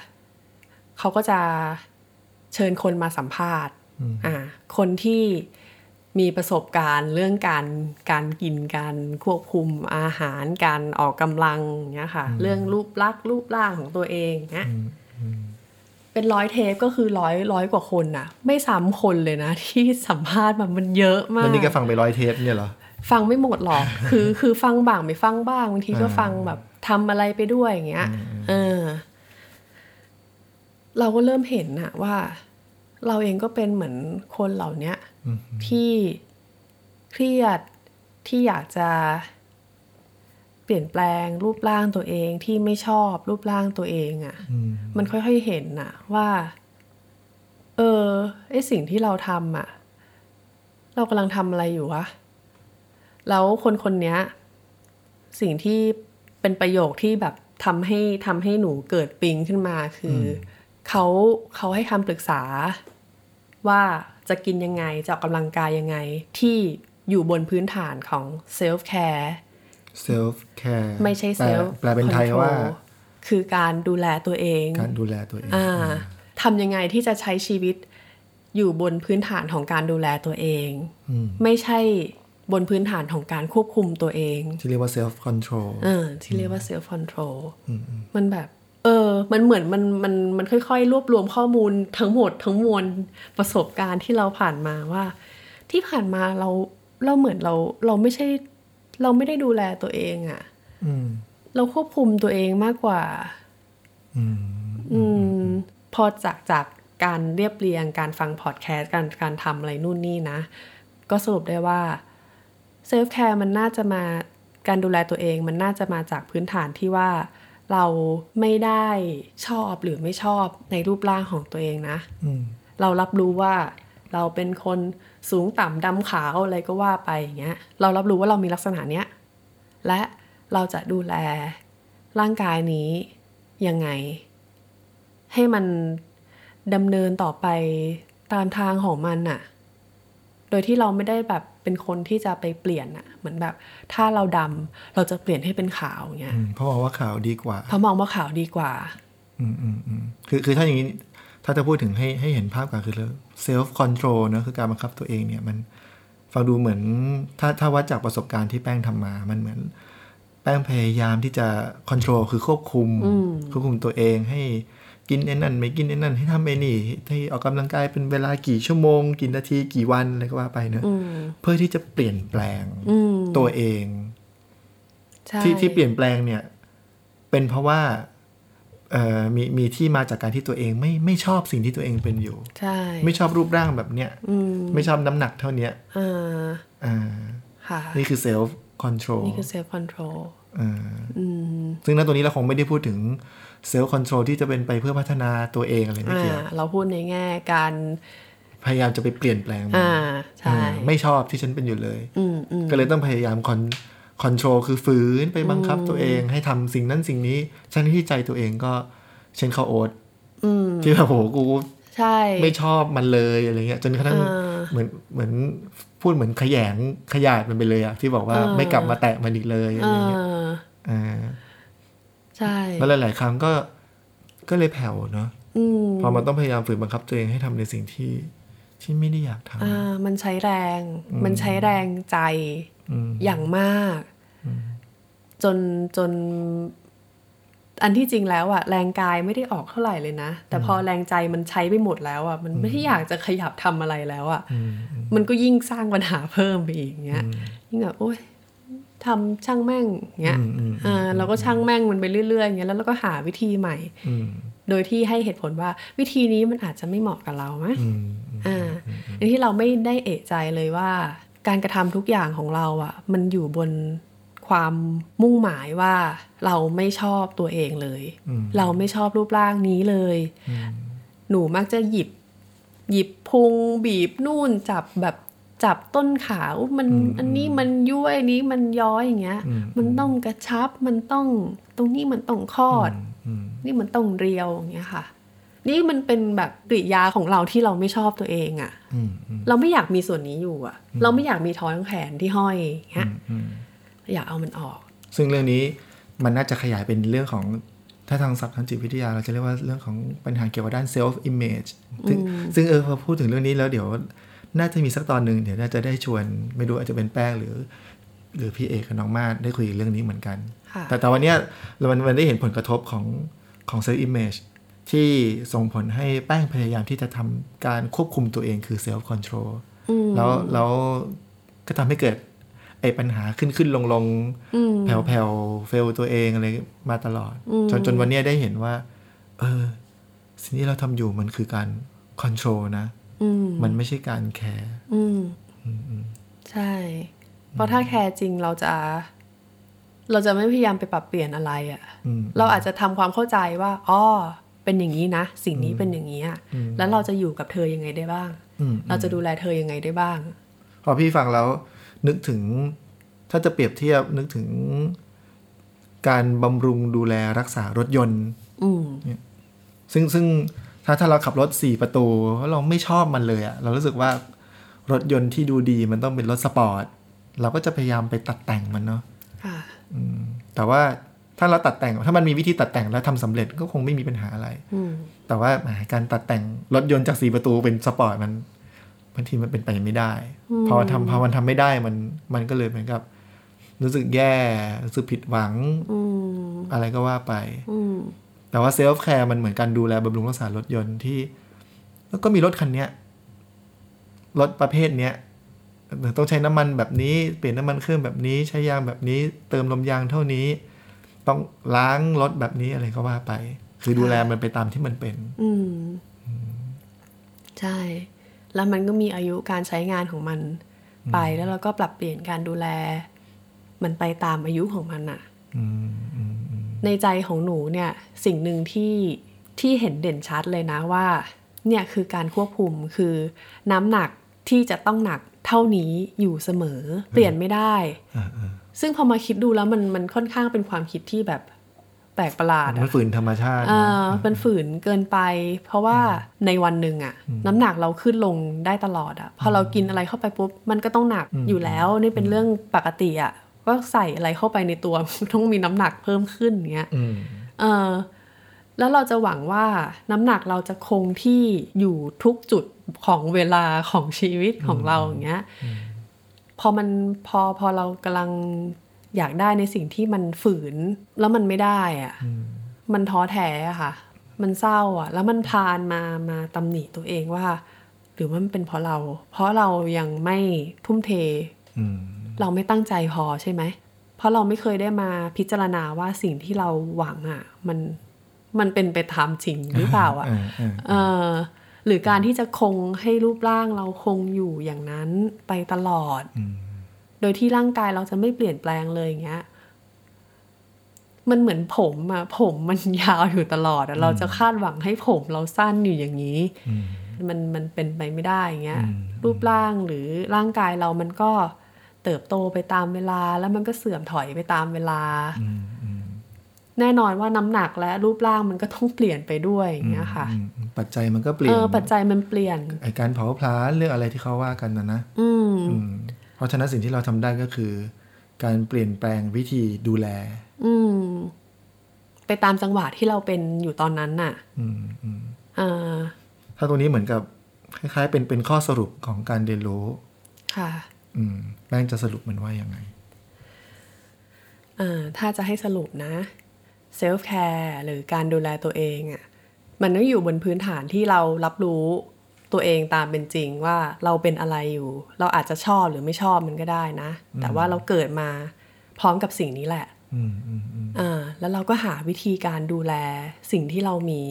เขาก็จะเชิญคนมาสัมภาษณ์อ่าคนที่มีประสบการณ์เรื่องการการกินการควบคุมอาหารการออกกำลังอย่างเงี้ยค่ะ เรื่องรูปลักษณ์รูปร่างของตัวเองเงี้ย เป็นร้อยเทปก็คือร้อยร้อยกว่าคนน่ะไม่ซ้ำคนเลยนะ ที่สัมภาษณ์มามันเยอะมาแล้วกนี่ก็ฟังไปร้อยเทปเนี่ยเหรอฟังไม่หมดหรอกคือคือฟังบ้างไม่ฟังบ้างบางทีก็อ่าฟังแบบทำอะไรไปด้วยอย่างเงี้ยเออเราก็เริ่มเห็นอะว่า เราเองก็เป็นเหมือนคนเหล่าเนี้ยอืมที่เครียดที่อยากจะ เปลี่ยนแปลงรูปร่างตัวเองที่ไม่ชอบรูปร่างตัวเองอะอืมมันค่อยๆเห็นน่ะ ว่า เออไอสิ่งที่เราทำอะ เรากำลังทำอะไรอยู่วะแล้วคนคนเนี้ยสิ่งที่เป็นประโยคที่แบบทำให้ทำให้หนูเกิดปิ๊งขึ้นมาคือเขาเขาให้คำปรึกษา ว่าจะกินยังไงจะออกกำลังกายยังไง ที่อยู่บนพื้นฐานของ self-care self-care ไม่ใช่ self แปลเป็นไทยว่า คือการดูแลตัวเอง การดูแลตัวเองอ่าทำยังไงที่จะใช้ชีวิตอยู่บนพื้นฐานของการดูแลตัวเองอืมไม่ใช่บนพื้นฐานของการควบคุมตัวเอง ที่เรียกว่า self control เออที่เรียกว่า self control มันแบบ เออ มันเหมือนมันมันมันค่อยๆ รวบรวมข้อมูลทั้งหมดทั้งมวลประสบการณ์ที่เราผ่านมาว่า ที่ผ่านมาเราเราเหมือนเราเราไม่ใช่ เราไม่ได้ดูแลตัวเองอะ่ะอืมเราควบคุมตัวเองมากกว่าอืมอืมพอจากจากการเรียบเรียงการฟังพอดแคสต์การการทำอะไรนู่นนี่นะ ก็สรุปได้ว่า self care มันน่าจะมาการดูแลตัวเองมันน่าจะมาจากพื้นฐานที่ว่าเราไม่ได้ชอบหรือไม่ชอบในรูปร่างของตัวเองนะอืมเรารับรู้ว่าเราเป็นคน สูงต่ำดำขาวอะไรก็ว่าไปอย่างเงี้ยเรารับรู้ว่าเรามีลักษณะเนี้ยและเราจะดูแลร่างกายนี้ยังไง ให้มันดำเนินต่อไปตามทางของมันน่ะ โดยที่เราไม่ได้แบบเป็นคนที่จะไปเปลี่ยนน่ะเหมือนแบบ ถ้าเราดำเราจะเปลี่ยนให้เป็นขาวอย่างเงี้ยอืมเพราะมองว่าขาวดีกว่าเพราะมองว่าขาวดีกว่า อืมอืมอืมคือคือถ้าอย่างนี้ ถ้าจะพูดถึงให้ให้เห็นภาพก่อนคือ self control นะคือการบังคับตัวเองเนี่ยมันฟังดูเหมือนถ้าถ้าวัดจากประสบการณ์ที่แป้งทำมา มันเหมือน แป้งพยายามที่จะคอนโทรลคือควบคุม ควบคุมตัวเองให้กินไอ้นั่นไม่กินไอ้นั่นให้ทำไอ้นี่ให้ออกกำลังกายเป็นเวลากี่ชั่วโมง กี่นาทีกี่วันอะไรก็ว่าไปเนอะเพื่อที่จะเปลี่ยนแปลงอืมตัวเองใช่ที่ที่เปลี่ยนแปลงเนี่ย เป็นเพราะว่าเอ่อ มีมีที่มาจากการที่ตัวเองไม่ไม่ชอบสิ่งที่ตัวเองเป็นอยู่ ใช่ ไม่ชอบรูปร่างแบบเนี้ยอืมไม่ชอบน้ำหนักเท่าเนี้ยอ่าอ่าค่ะนี่คือ self control นี่คือ self control อ่าอืมซึ่งณตัวนี้เราคงไม่ได้พูดถึง self control ที่จะเป็นไปเพื่อพัฒนาตัวเองอะไรไม่อ่าเกี่ยวเราพูดในแง่การพยายามจะไปเปลี่ยนแปลงมันอ่าใช่อ่าไม่ชอบที่ฉันเป็นอยู่เลยอืมอืมก็เลยต้องพยายาม con control คือฝืนไปบังคับตัวเองให้ทำสิ่งนั้นสิ่งนี้ทั้งที่ใจตัวเองก็เช่นข้าวโอ๊ตอืมที่แบบโหกูใช่ไม่ชอบมันเลยอะไรเงี้ย จนกระทั่งอ่าเหมือนเหมือนพูดเหมือนขยงขยาดมันไปเลยอะที่บอกว่าอ่าไม่กลับมาแตะมันอีกเลยอะไรอ่าเงี้ยอ่าใช่แล้วหลาย ๆ ครั้งก็ก็เลยแผ่วเนาะอืมพอมันต้องพยายามฝืนบังคับตัวเองให้ทำในสิ่งที่ ที่ไม่ได้อยากทำอ่ามันใช้แรง มันใช้แรงใจอืมอย่างมาก จนจน อันที่จริงแล้วอะแรงกายไม่ได้ออกเท่าไหร่เลยนะ แต่พอแรงใจมันใช้ไปหมดแล้วอะมันไม่ได้อยากจะขยับทำอะไรแล้วอะอืมอืมมันก็ยิ่งสร้างปัญหาเพิ่มไปอีกเงี้ยยิ่งแบบโอ๊ยทำช่างแม่งเงี้ยอืมอืมอ่าเราก็ช่างแม่งมันไปเรื่อยๆอย่างเงี้ยแล้วเราก็หาวิธีใหม่อืม โดยที่ให้เหตุผลว่าวิธีนี้มันอาจจะไม่เหมาะกับเราไหมอืมอ่าในที่เราไม่ได้เอะใจเลยว่า การกระทำทุกอย่างของเราอะ่ะ มันอยู่บนความมุ่งหมายว่าเราไม่ชอบตัวเองเลยอืมเราไม่ชอบรูปร่างนี้เลย หนูมักจะหยิบ หยิบพุงบีบนู่นจับแบบจับต้นขาอุ๊ยมันอันนี้มันย้วยอันนี้มันย้อยอย่างเงี้ย มันต้องกระชับมันต้องตรงนี้มันต้องคลอดอืม นี่มันต้องเรียวอย่างเงี้ยค่ะ นี่มันเป็นแบบกริยาของเราที่เราไม่ชอบตัวเองอะ่ะอืมอืมเราไม่อยากมีส่วนนี้อยู่อะ่ะ เราไม่อยากมีท้องแขนที่ห้อยอย่างเงี้ยอืมอยากเอามันออก ซึ่งเรื่องนี้มันน่าจะขยายเป็นเรื่องของถ้าทางศัพท์ทางจิตวิทยาเราจะเรียกว่าเรื่องของปัญหาเกี่ยวกับด้าน self image ซึ่งซึ่งเออพอพูดถึงเรื่องนี้แล้วเดี๋ยวน่าจะมีสักตอนหนึ่งเดี๋ยวน่าจะได้ชวน ไม่รู้อาจจะเป็นแป้งหรือ หรือพี่เอกกับน้องมาดได้คุยเรื่องนี้เหมือนกันค่ะ แต่แต่วันเนี้ยเรามันมันได้เห็นผลกระทบของของ self image ที่ส่งผลให้แป้งพยายามที่จะทำการควบคุมตัวเองคือ self control แล้วแล้วก็ทำให้เกิดไอ้ปัญหาขึ้นขึ้นลงลงแผ่วแผ่วเฟลตัวเองอะไรมาตลอด จนจนวันเนี้ยได้เห็นว่า เออ สิ่งที่เราทำอยู่มันคือการ control นะอืมมันไม่ใช่การแคร์อืมใช่ เพราะถ้าแคร์จริงเราจะ เราจะไม่พยายามไปปรับเปลี่ยนอะไรอะ่ะอืมเราอาจจะทำความเข้าใจว่าอ๋อเป็นอย่างนี้นะ สิ่งนี้เป็นอย่างนี้อะแล้วเราจะอยู่กับเธอยังไงได้บ้างอืมเราจะดูแลเธอยังไงได้บ้าง พอพี่ฟังแล้วนึกถึงถ้าจะเปรียบเทียบนึกถึง การบำรุงดูแลรักษารถยนต์อืมซึ่งซึ่งถ้าถ้าเราขับรถสี่ประตูแล้วเราไม่ชอบมันเลยอะเรารู้สึกว่ารถยนต์ที่ดูดีมันต้องเป็นรถสปอร์ตเราก็จะพยายามไปตัดแต่งมันเนาะค่ะอืม แต่ว่าถ้าเราตัดแต่ง ถ้ามันมีวิธีตัดแต่งแล้วทำสำเร็จก็คงไม่มีปัญหาอะไรอืมแต่ว่าแหมการตัดแต่งรถยนต์จากสี่ประตูเป็นสปอร์ตมันบางทีมันเป็นไปไม่ได้ พอทำพอมันทำไม่ได้มันมันก็เลยเหมือนกับ รู้สึกแย่รู้สึกผิดหวังอืมอะไรก็ว่าไปอืมแต่ว่า self care มันเหมือนการดูแลบำรุงรักษารถยนต์ที่ แล้วก็มีรถคันเนี้ยรถประเภทเนี้ย ต้องใช้น้ำมันแบบนี้เปลี่ยนน้ำมันเครื่องแบบนี้ใช้ยางแบบนี้ เติมลมยางเท่านี้ ต้องล้างรถแบบนี้อะไรก็ว่าไป คือดูแลมันไปตามที่มันเป็น อืมใช่ แล้วมันก็มีอายุการใช้งานของมันไปแล้วเราก็ปรับเปลี่ยนการดูแล มันไปตามอายุของมันอะอืมอืมอืมในใจของหนูเนี่ย สิ่งหนึ่งที่ที่เห็นเด่นชัดเลยนะว่า เนี่ยคือการควบคุมคือน้ำหนักที่จะต้องหนัก เท่านี้อยู่เสมอ เปลี่ยนไม่ได้อ่าอ่าซึ่งพอมาคิดดูแล้วมันมันค่อนข้างเป็นความคิดที่แบบแปลกประหลาดมันอะฝืนธรรมชาติเอนะอเป็นฝืนเกินไป เพราะว่าในวันหนึ่งอะน้ำหนักเราขึ้นลงได้ตลอดอะพอเรากินอะไรเข้าไปปุ๊บมันก็ต้องหนักอยู่แล้วนี่เป็นเรื่องปกติอะก็ใส่อะไรเข้าไปในตัวต้องมีน้ำหนักเพิ่มขึ้นอย่างเงี้ยอืมเออ แล้วเราจะหวังว่าน้ำหนักเราจะคงที่อยู่ทุกจุดของเวลาของชีวิตของเราอย่างเงี้ยพอมันพอพอเรากำลังอยากได้ในสิ่งที่มันฝืน แล้วมันไม่ได้อะอืมมันท้อแท้อะค่ะ มันเศร้าอะแล้วมันพานมามาตำหนิตัวเองว่า หรือว่ามันเป็นเพราะเรา เพราะเรายังไม่ทุ่มเทอืมเราไม่ตั้งใจพอใช่ไหม เพราะเราไม่เคยได้มาพิจารณาว่าสิ่งที่เราหวังอะ มัน มันเป็นไปตามจริงหรือเปล่าอะอ่าอ่าเออหรือการที่จะคงให้รูปร่างเราคงอยู่อย่างนั้นไปตลอดอืมโดยที่ร่างกายเราจะไม่เปลี่ยนแปลงเลยอย่างเงี้ย มันเหมือนผมอะผมมันยาวอยู่ตลอดอะเราจะคาดหวังให้ผมเราสั้นอยู่อย่างนี้อืมมันมันเป็นไปไม่ได้อย่างเงี้ยอืมรูปร่างหรือร่างกายเรามันก็เติบโตไปตามเวลาแล้วมันก็เสื่อมถอยไปตามเวลาอืมอืม แน่นอนว่าน้ำหนักและรูปร่างมันก็ต้องเปลี่ยนไปด้วยอย่างเงี้ยค่ะอืมอืมปัจจัยมันก็เปลี่เอยนอปัจจัยมันเปลี่ยนไอการเผาผลาญเรื่องอะไรที่เขาว่ากันนะนะอืมอืมเพราะฉะนั้นสิ่งที่เราทำได้ก็คือ การเปลี่ยนแปลงวิธีดูแล อืม ไปตามจังหวะที่เราเป็นอยู่ตอนนั้นน่ะอืมอืมอ่าถ้าตรงนี้เหมือนกับคล้ายๆ เป็นเป็นข้อสรุปของการเรียนรู้ ค่ะ อืมแป้งจะสรุปมันว่ายังไงอ่าถ้าจะให้สรุปนะ self care หรือการดูแลตัวเองอะ่ะมันต้องอยู่บนพื้นฐานที่เรารับรู้ตัวเองตามเป็นจริงว่าเราเป็นอะไรอยู่ เราอาจจะชอบหรือไม่ชอบมันก็ได้นะ แต่ว่าเราเกิดมาพร้อมกับสิ่งนี้แหละอืมอืมอืมอ่าแล้วเราก็หาวิธีการดูแลสิ่งที่เรามี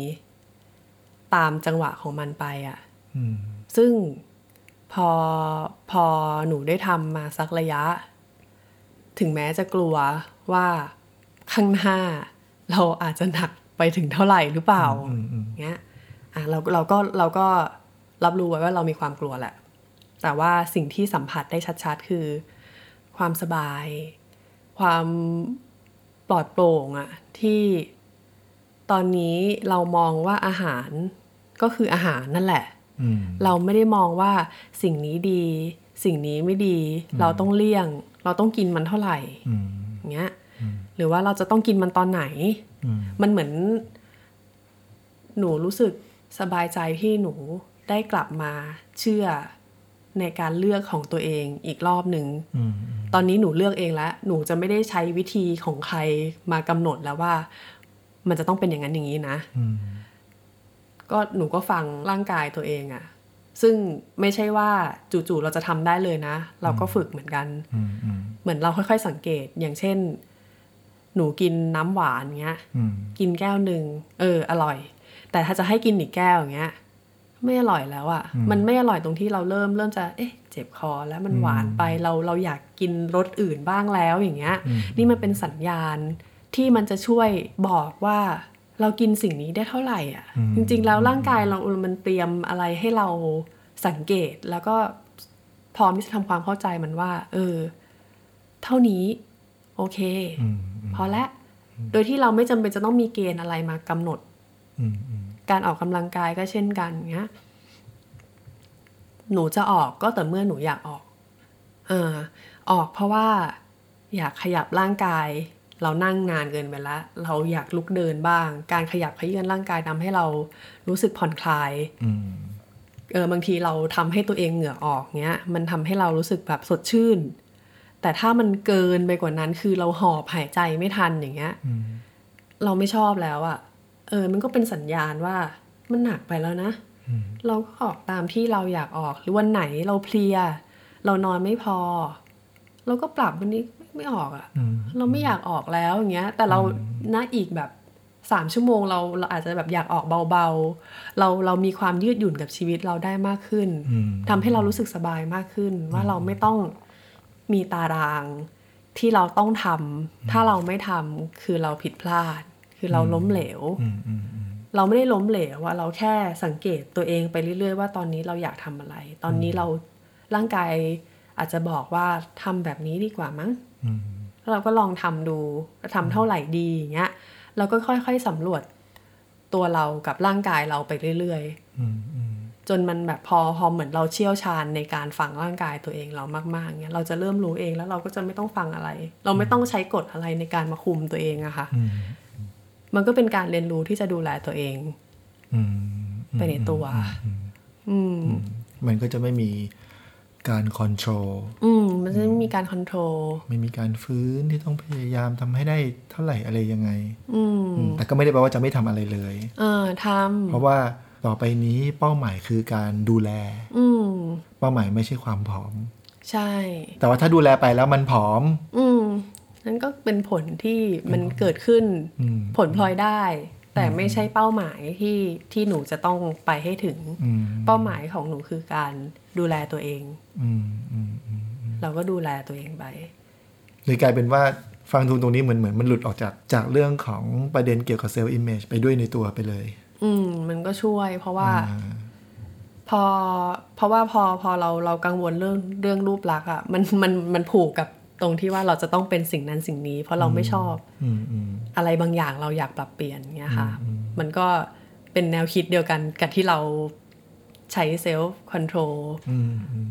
ตามจังหวะของมันไปอะอืมซึ่งพอพอหนูได้ทำมาสักระยะ ถึงแม้จะกลัวว่าข้างหน้า เราอาจจะหนักไปถึงเท่าไหร่หรือเปล่าอืมอืมเงี้ยอะเราเราก็เราก็รับรู้ไว้ว่าเรามีความกลัวแหละ แต่ว่าสิ่งที่สัมผัสได้ชัดๆ คือ ความสบาย ความปลอดโปร่งอะที่ตอนนี้เรามองว่าอาหารก็คืออาหารนั่นแหละอืมเราไม่ได้มองว่าสิ่งนี้ดี สิ่งนี้ไม่ดี เราต้องเลี่ยง เราต้องกินมันเท่าไหร่อืมอย่างเงี้ย หรือว่าเราจะต้องกินมันตอนไหนอืมมันเหมือน หนูรู้สึกสบายใจที่หนูได้กลับมาเชื่อในการเลือกของตัวเองอีกรอบหนึ่งอืมตอนนี้หนูเลือกเองแล้ว หนูจะไม่ได้ใช้วิธีของใครมากำหนดแล้วว่า มันจะต้องเป็นอย่างนั้นอย่างนี้นะอืมก็หนูก็ฟังร่างกายตัวเองอะซึ่งไม่ใช่ว่าจู่ๆเราจะทำได้เลยนะ เราก็ฝึกเหมือนกันอืมอืมเหมือนเราค่อยๆสังเกต อย่างเช่น หนูกินน้ำหวานเงี้ยอืมกินแก้วหนึ่งเออ อร่อย แต่ถ้าจะให้กินอีกแก้วอย่างเงี้ยไม่อร่อยแล้วอะ่ะ มันไม่อร่อยตรงที่เราเริ่มเริ่มจะเอ๊ะ เจ็บคอแล้วมันหวานไปเราเราอยากกินรสอื่นบ้างแล้วอย่างเงี้ย นี่มันเป็นสัญญาณที่มันจะช่วยบอกว่าเรากินสิ่งนี้ได้เท่าไหร่อะ จริง ๆ แล้วร่างกายเรามันเตรียมอะไรให้เราสังเกตแล้วก็พร้อมที่จะทำความเข้าใจมันว่า เออ เท่านี้ โอเคอืม พอละโดยที่เราไม่จำเป็นจะต้องมีเกณฑ์อะไรมากำหนดอืมอืมการออกกำลังกายก็เช่นกันเงี้ยหนูจะออกก็แต่เมื่อหนูอยากออกเออออกเพราะว่าอยากขยับร่างกาย เรานั่งนานเกินไปแล้วเราอยากลุกเดินบ้าง การขยับขยื่นร่างกายทำให้เรารู้สึกผ่อนคลายอืมเออบางทีเราทำให้ตัวเองเหงื่อออกเงี้ย มันทำให้เรารู้สึกแบบสดชื่น แต่ถ้ามันเกินไปกว่านั้น คือเราหอบหายใจไม่ทันอย่างเงี้ยอืมเราไม่ชอบแล้วอะ่ะ เออ มันก็เป็นสัญญาณว่ามันหนักไปแล้วนะอืมเราก็ออกตามที่เราอยากออก หรือวันไหนเราเพลีย เรานอนไม่พอ เราก็ปรับวันนี้ไม่ไม่ออกอะ่ะอืมเราไม่อยากออกแล้วอย่างเงี้ย แต่เราณอีกแบบสามชั่วโมงเราเราอาจจะแบบอยากออกเบาๆ เราเรามีความยืดหยุ่นกับชีวิตเราได้มากขึ้นอืมทำให้เรารู้สึกสบายมากขึ้น ว่าเราไม่ต้อง มีตารางที่เราต้องทำถ้าเราไม่ทำคือเราผิดพลาด คือเราล้มเหลวอืมอืมอืมเราไม่ได้ล้มเหลวว่าเราแค่สังเกตตัวเองไปเรื่อยๆ ว่าตอนนี้เราอยากทำอะไร ตอนนี้เราร่างกายอาจจะบอกว่าทำแบบนี้ดีกว่ามั้งอืมแล้วเราก็ลองทำดูทำเท่าไหร่ดีอย่างเงี้ยเราก็ค่อยๆสำรวจตัวเรากับร่างกายเราไปเรื่อยอืมอืมๆ จนมันแบบพอพอเหมือนเราเชี่ยวชาญในการฟังร่างกายตัวเองเรามากๆเงี้ยเราจะเริ่มรู้เองแล้วเราก็จะไม่ต้องฟังอะไร เราไม่ต้องใช้กฎอะไรในการมาคุมตัวเองอะค่ะอืมมันก็เป็นการเรียนรู้ที่จะดูแลตัวเองอืมไปในตัวอืมมันก็จะไม่มีการคอนโทรลอืม มันจะไม่มีการคอนโทรลไม่มีการฟื้นที่ต้องพยายามทำให้ได้เท่าไหร่อะไรยังไง อืมอืมแต่ก็ไม่ได้แปลว่าจะไม่ทำอะไรเลย เออทเพราะว่า ต่อไปนี้เป้าหมายคือการดูแลำอืมเป้าหมายไม่ใช่ความผอม ใช่ แต่ว่าถ้าดูแลไปแล้วมันผอม อืมนั่นก็เป็นผลที่มันเกิดขึ้นอืมผลพลอยได้ แต่ไม่ใช่เป้าหมายที่ที่หนูจะต้องไปให้ถึงอืมเป้าหมายของหนูคือการดูแลตัวเองอืมอืมอืมเราก็ดูแลตัวเองไปเลยกลายเป็นว่าฟังทูตรงนี้เหมือนเหมือนมันหลุดออกจากจากเรื่องของประเด็นเกี่ยวกับเซลล์อิมเมจไปด้วยในตัวไปเลย อืม มันก็ช่วย เพราะว่าอ่า พอ เพราะว่าพอพอเราเรากังวลเรื่องเรื่องรูปลักษณ์อะมันมันมันผูกกับตรงที่ว่าเราจะต้องเป็นสิ่งนั้นสิ่งนี้ เพราะเราไม่ชอบอืมอืมอะไรบางอย่างเราอยากปรับเปลี่ยนเงี้ยค่ะ มันก็เป็นแนวคิดเดียวกันกับที่เราใช้ self control อืมอืม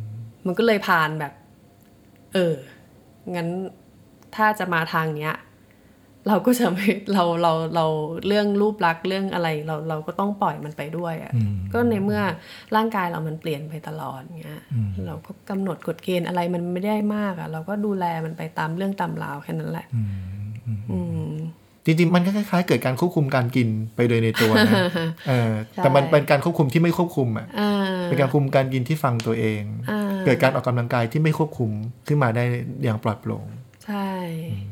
มันก็เลยผ่านแบบ เออ งั้นถ้าจะมาทางเนี้ย เราก็จะไม่เราเราเราเรื่องรูปลักษณ์เรื่องอะไร เราเราก็ต้องปล่อยมันไปด้วยอะ่ะอืมก็ในเมื่อร่างกายเรามันเปลี่ยนไปตลอดเงี้ยอืมเราก็กำหนดกฎเกณฑ์อะไรมันไม่ได้มากอะ่ะ เราก็ดูแลมันไปตามเรื่องตามราวแค่นั้นแหละอืมอืมอืมจริงๆมันก็คล้ายๆ เกิดการควบคุมการกินไปโดยในตัวนะเออใช่แต่มันเป็นการควบคุมที่ไม่ควบคุมอะอ่าเป็นการควบคุมการกินที่ฟังตัวเองอ่าเกิดการออกกำลังกายที่ไม่ควบคุมขึ้นมาได้อย่างปลอดโปร่งใช่ค่ะอืมอืม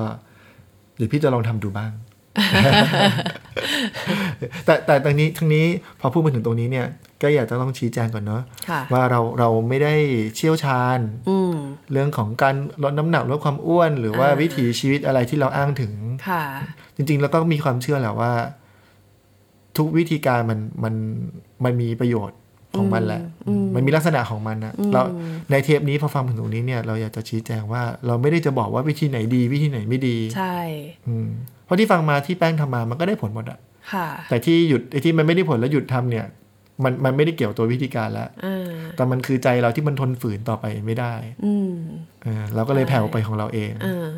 ก็เดี๋ยวพี่จะลองทำดูบ้าง แต่แต่ตรงนี้ทั้งนี้พอพูดมาถึงตรงนี้เนี่ย ก็อยากจะต้องชี้แจงก่อนเนาะค่ะว่าเราเราไม่ได้เชี่ยวชาญอืมเรื่องของการลดน้ำหนักลดความอ้วน หรือว่าอ่าวิถีชีวิตอะไรที่เราอ้างถึงค่ะ จริง ๆ แล้วก็มีความเชื่อแหละว่า ทุกวิธีการมันมันมันมีประโยชน์ ของมันแหละ มันมีลักษณะของมันนะเราในเทปนี้พอฟังถึงตรงนี้เนี่ยเราอยากจะชี้แจงว่าเราไม่ได้จะบอกว่าวิธีไหนดีวิธีไหนไม่ดี ใช่อืมเพราะที่ฟังมาที่แป้งทำมามันก็ได้ผลหมดอะค่ะแต่ที่หยุดไอ้ที่มันไม่ได้ผลแล้วหยุดทำเนี่ย มันมันไม่ได้เกี่ยวตัววิธีการแล้วอ่าแต่มันคือใจเราที่มันทนฝืนต่อไปไม่ได้ อืมเออเราก็เลยแผ่วไปของเราเองอ่า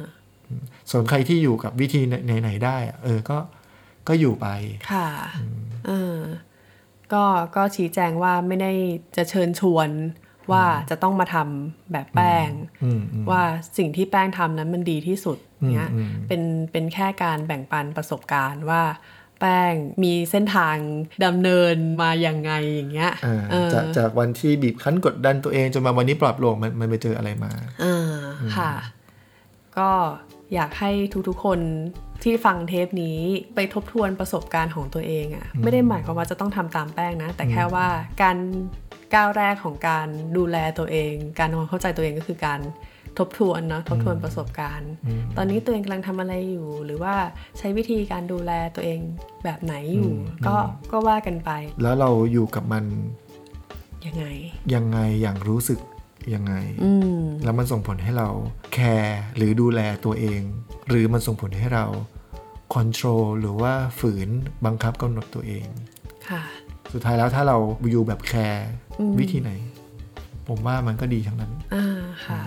ส่วนใครที่อยู่กับวิธีไหนๆได้อะเออก็ก็อยู่ไป ค่ะเออ ก็ก็ชี้แจงว่าไม่ได้จะเชิญชวนว่าจะต้องมาทำแบบแป้งอืมอืมว่าสิ่งที่แป้งทำนั้นมันดีที่สุดเนี้ยอืมเป็นเป็นแค่การแบ่งปันประสบการณ์ว่าแป้งมีเส้นทางดำเนินมาอย่างไงอย่างเงี้ยอ่าเออจากจากวันที่บีบคั้นกดดันตัวเองจนมาวันนี้ปลอดโปร่งมันมันไปเจออะไรมาอ่าค่ะ ก็อยากให้ทุกๆคน ที่ฟังเทปนี้ไปทบทวนประสบการณ์ของตัวเองอะ่ะไม่ได้หมายความว่าจะต้องทำตามแป้งนะ แต่แค่ว่าการก้าวแรกของการดูแลตัวเอง การทำความเข้าใจตัวเองก็คือการทบทวนเนาะทบทวนประสบการณ์ ตอนนี้ตัวเองกำลังทำอะไรอยู่ หรือว่าใช้วิธีการดูแลตัวเองแบบไหนอยู่ ก็ก็ว่ากันไป แล้วเราอยู่กับมันยังไง ยังไงอย่างรู้สึกยังไงอืมแล้วมันส่งผลให้เราแคร์หรือดูแลตัวเอง หรือมันส่งผลให้เราค o n t r o l หรือว่าฝืนบังคับกำหนดตัวเองค่ะสุดท้ายแล้วถ้าเราอยู่แบบแคร์วิธีไหน ผมว่ามันก็ดีทั้งนั้นอ่าค่ะ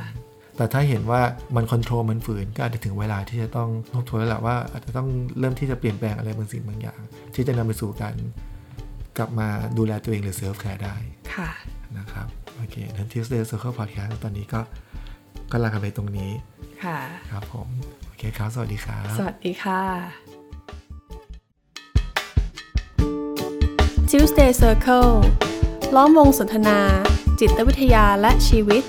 แต่ถ้าเห็นว่ามัน control มันฝืนก็อาจจะถึงเวลาที่จะต้องทบทวนแล้วแหละว่าอาจจะต้องเริ่มที่จะเปลี่ยนแปลงอะไรบางสิ่งบางอย่าง ที่จะนำไปสู่การกลับมาดูแลตัวเองหรือ self care ได้ค่ะนะครับโอเคนั้น Tuesday Circle Podcast ตอนนี้ก็ก็ลากันไปตรงนี้ค่ะครับผมโอ เคครับ สวัสดีครับ สวัสดีค่ะ Tuesday Circle ล้อมวงสนทนา จิตวิทยาและชีวิต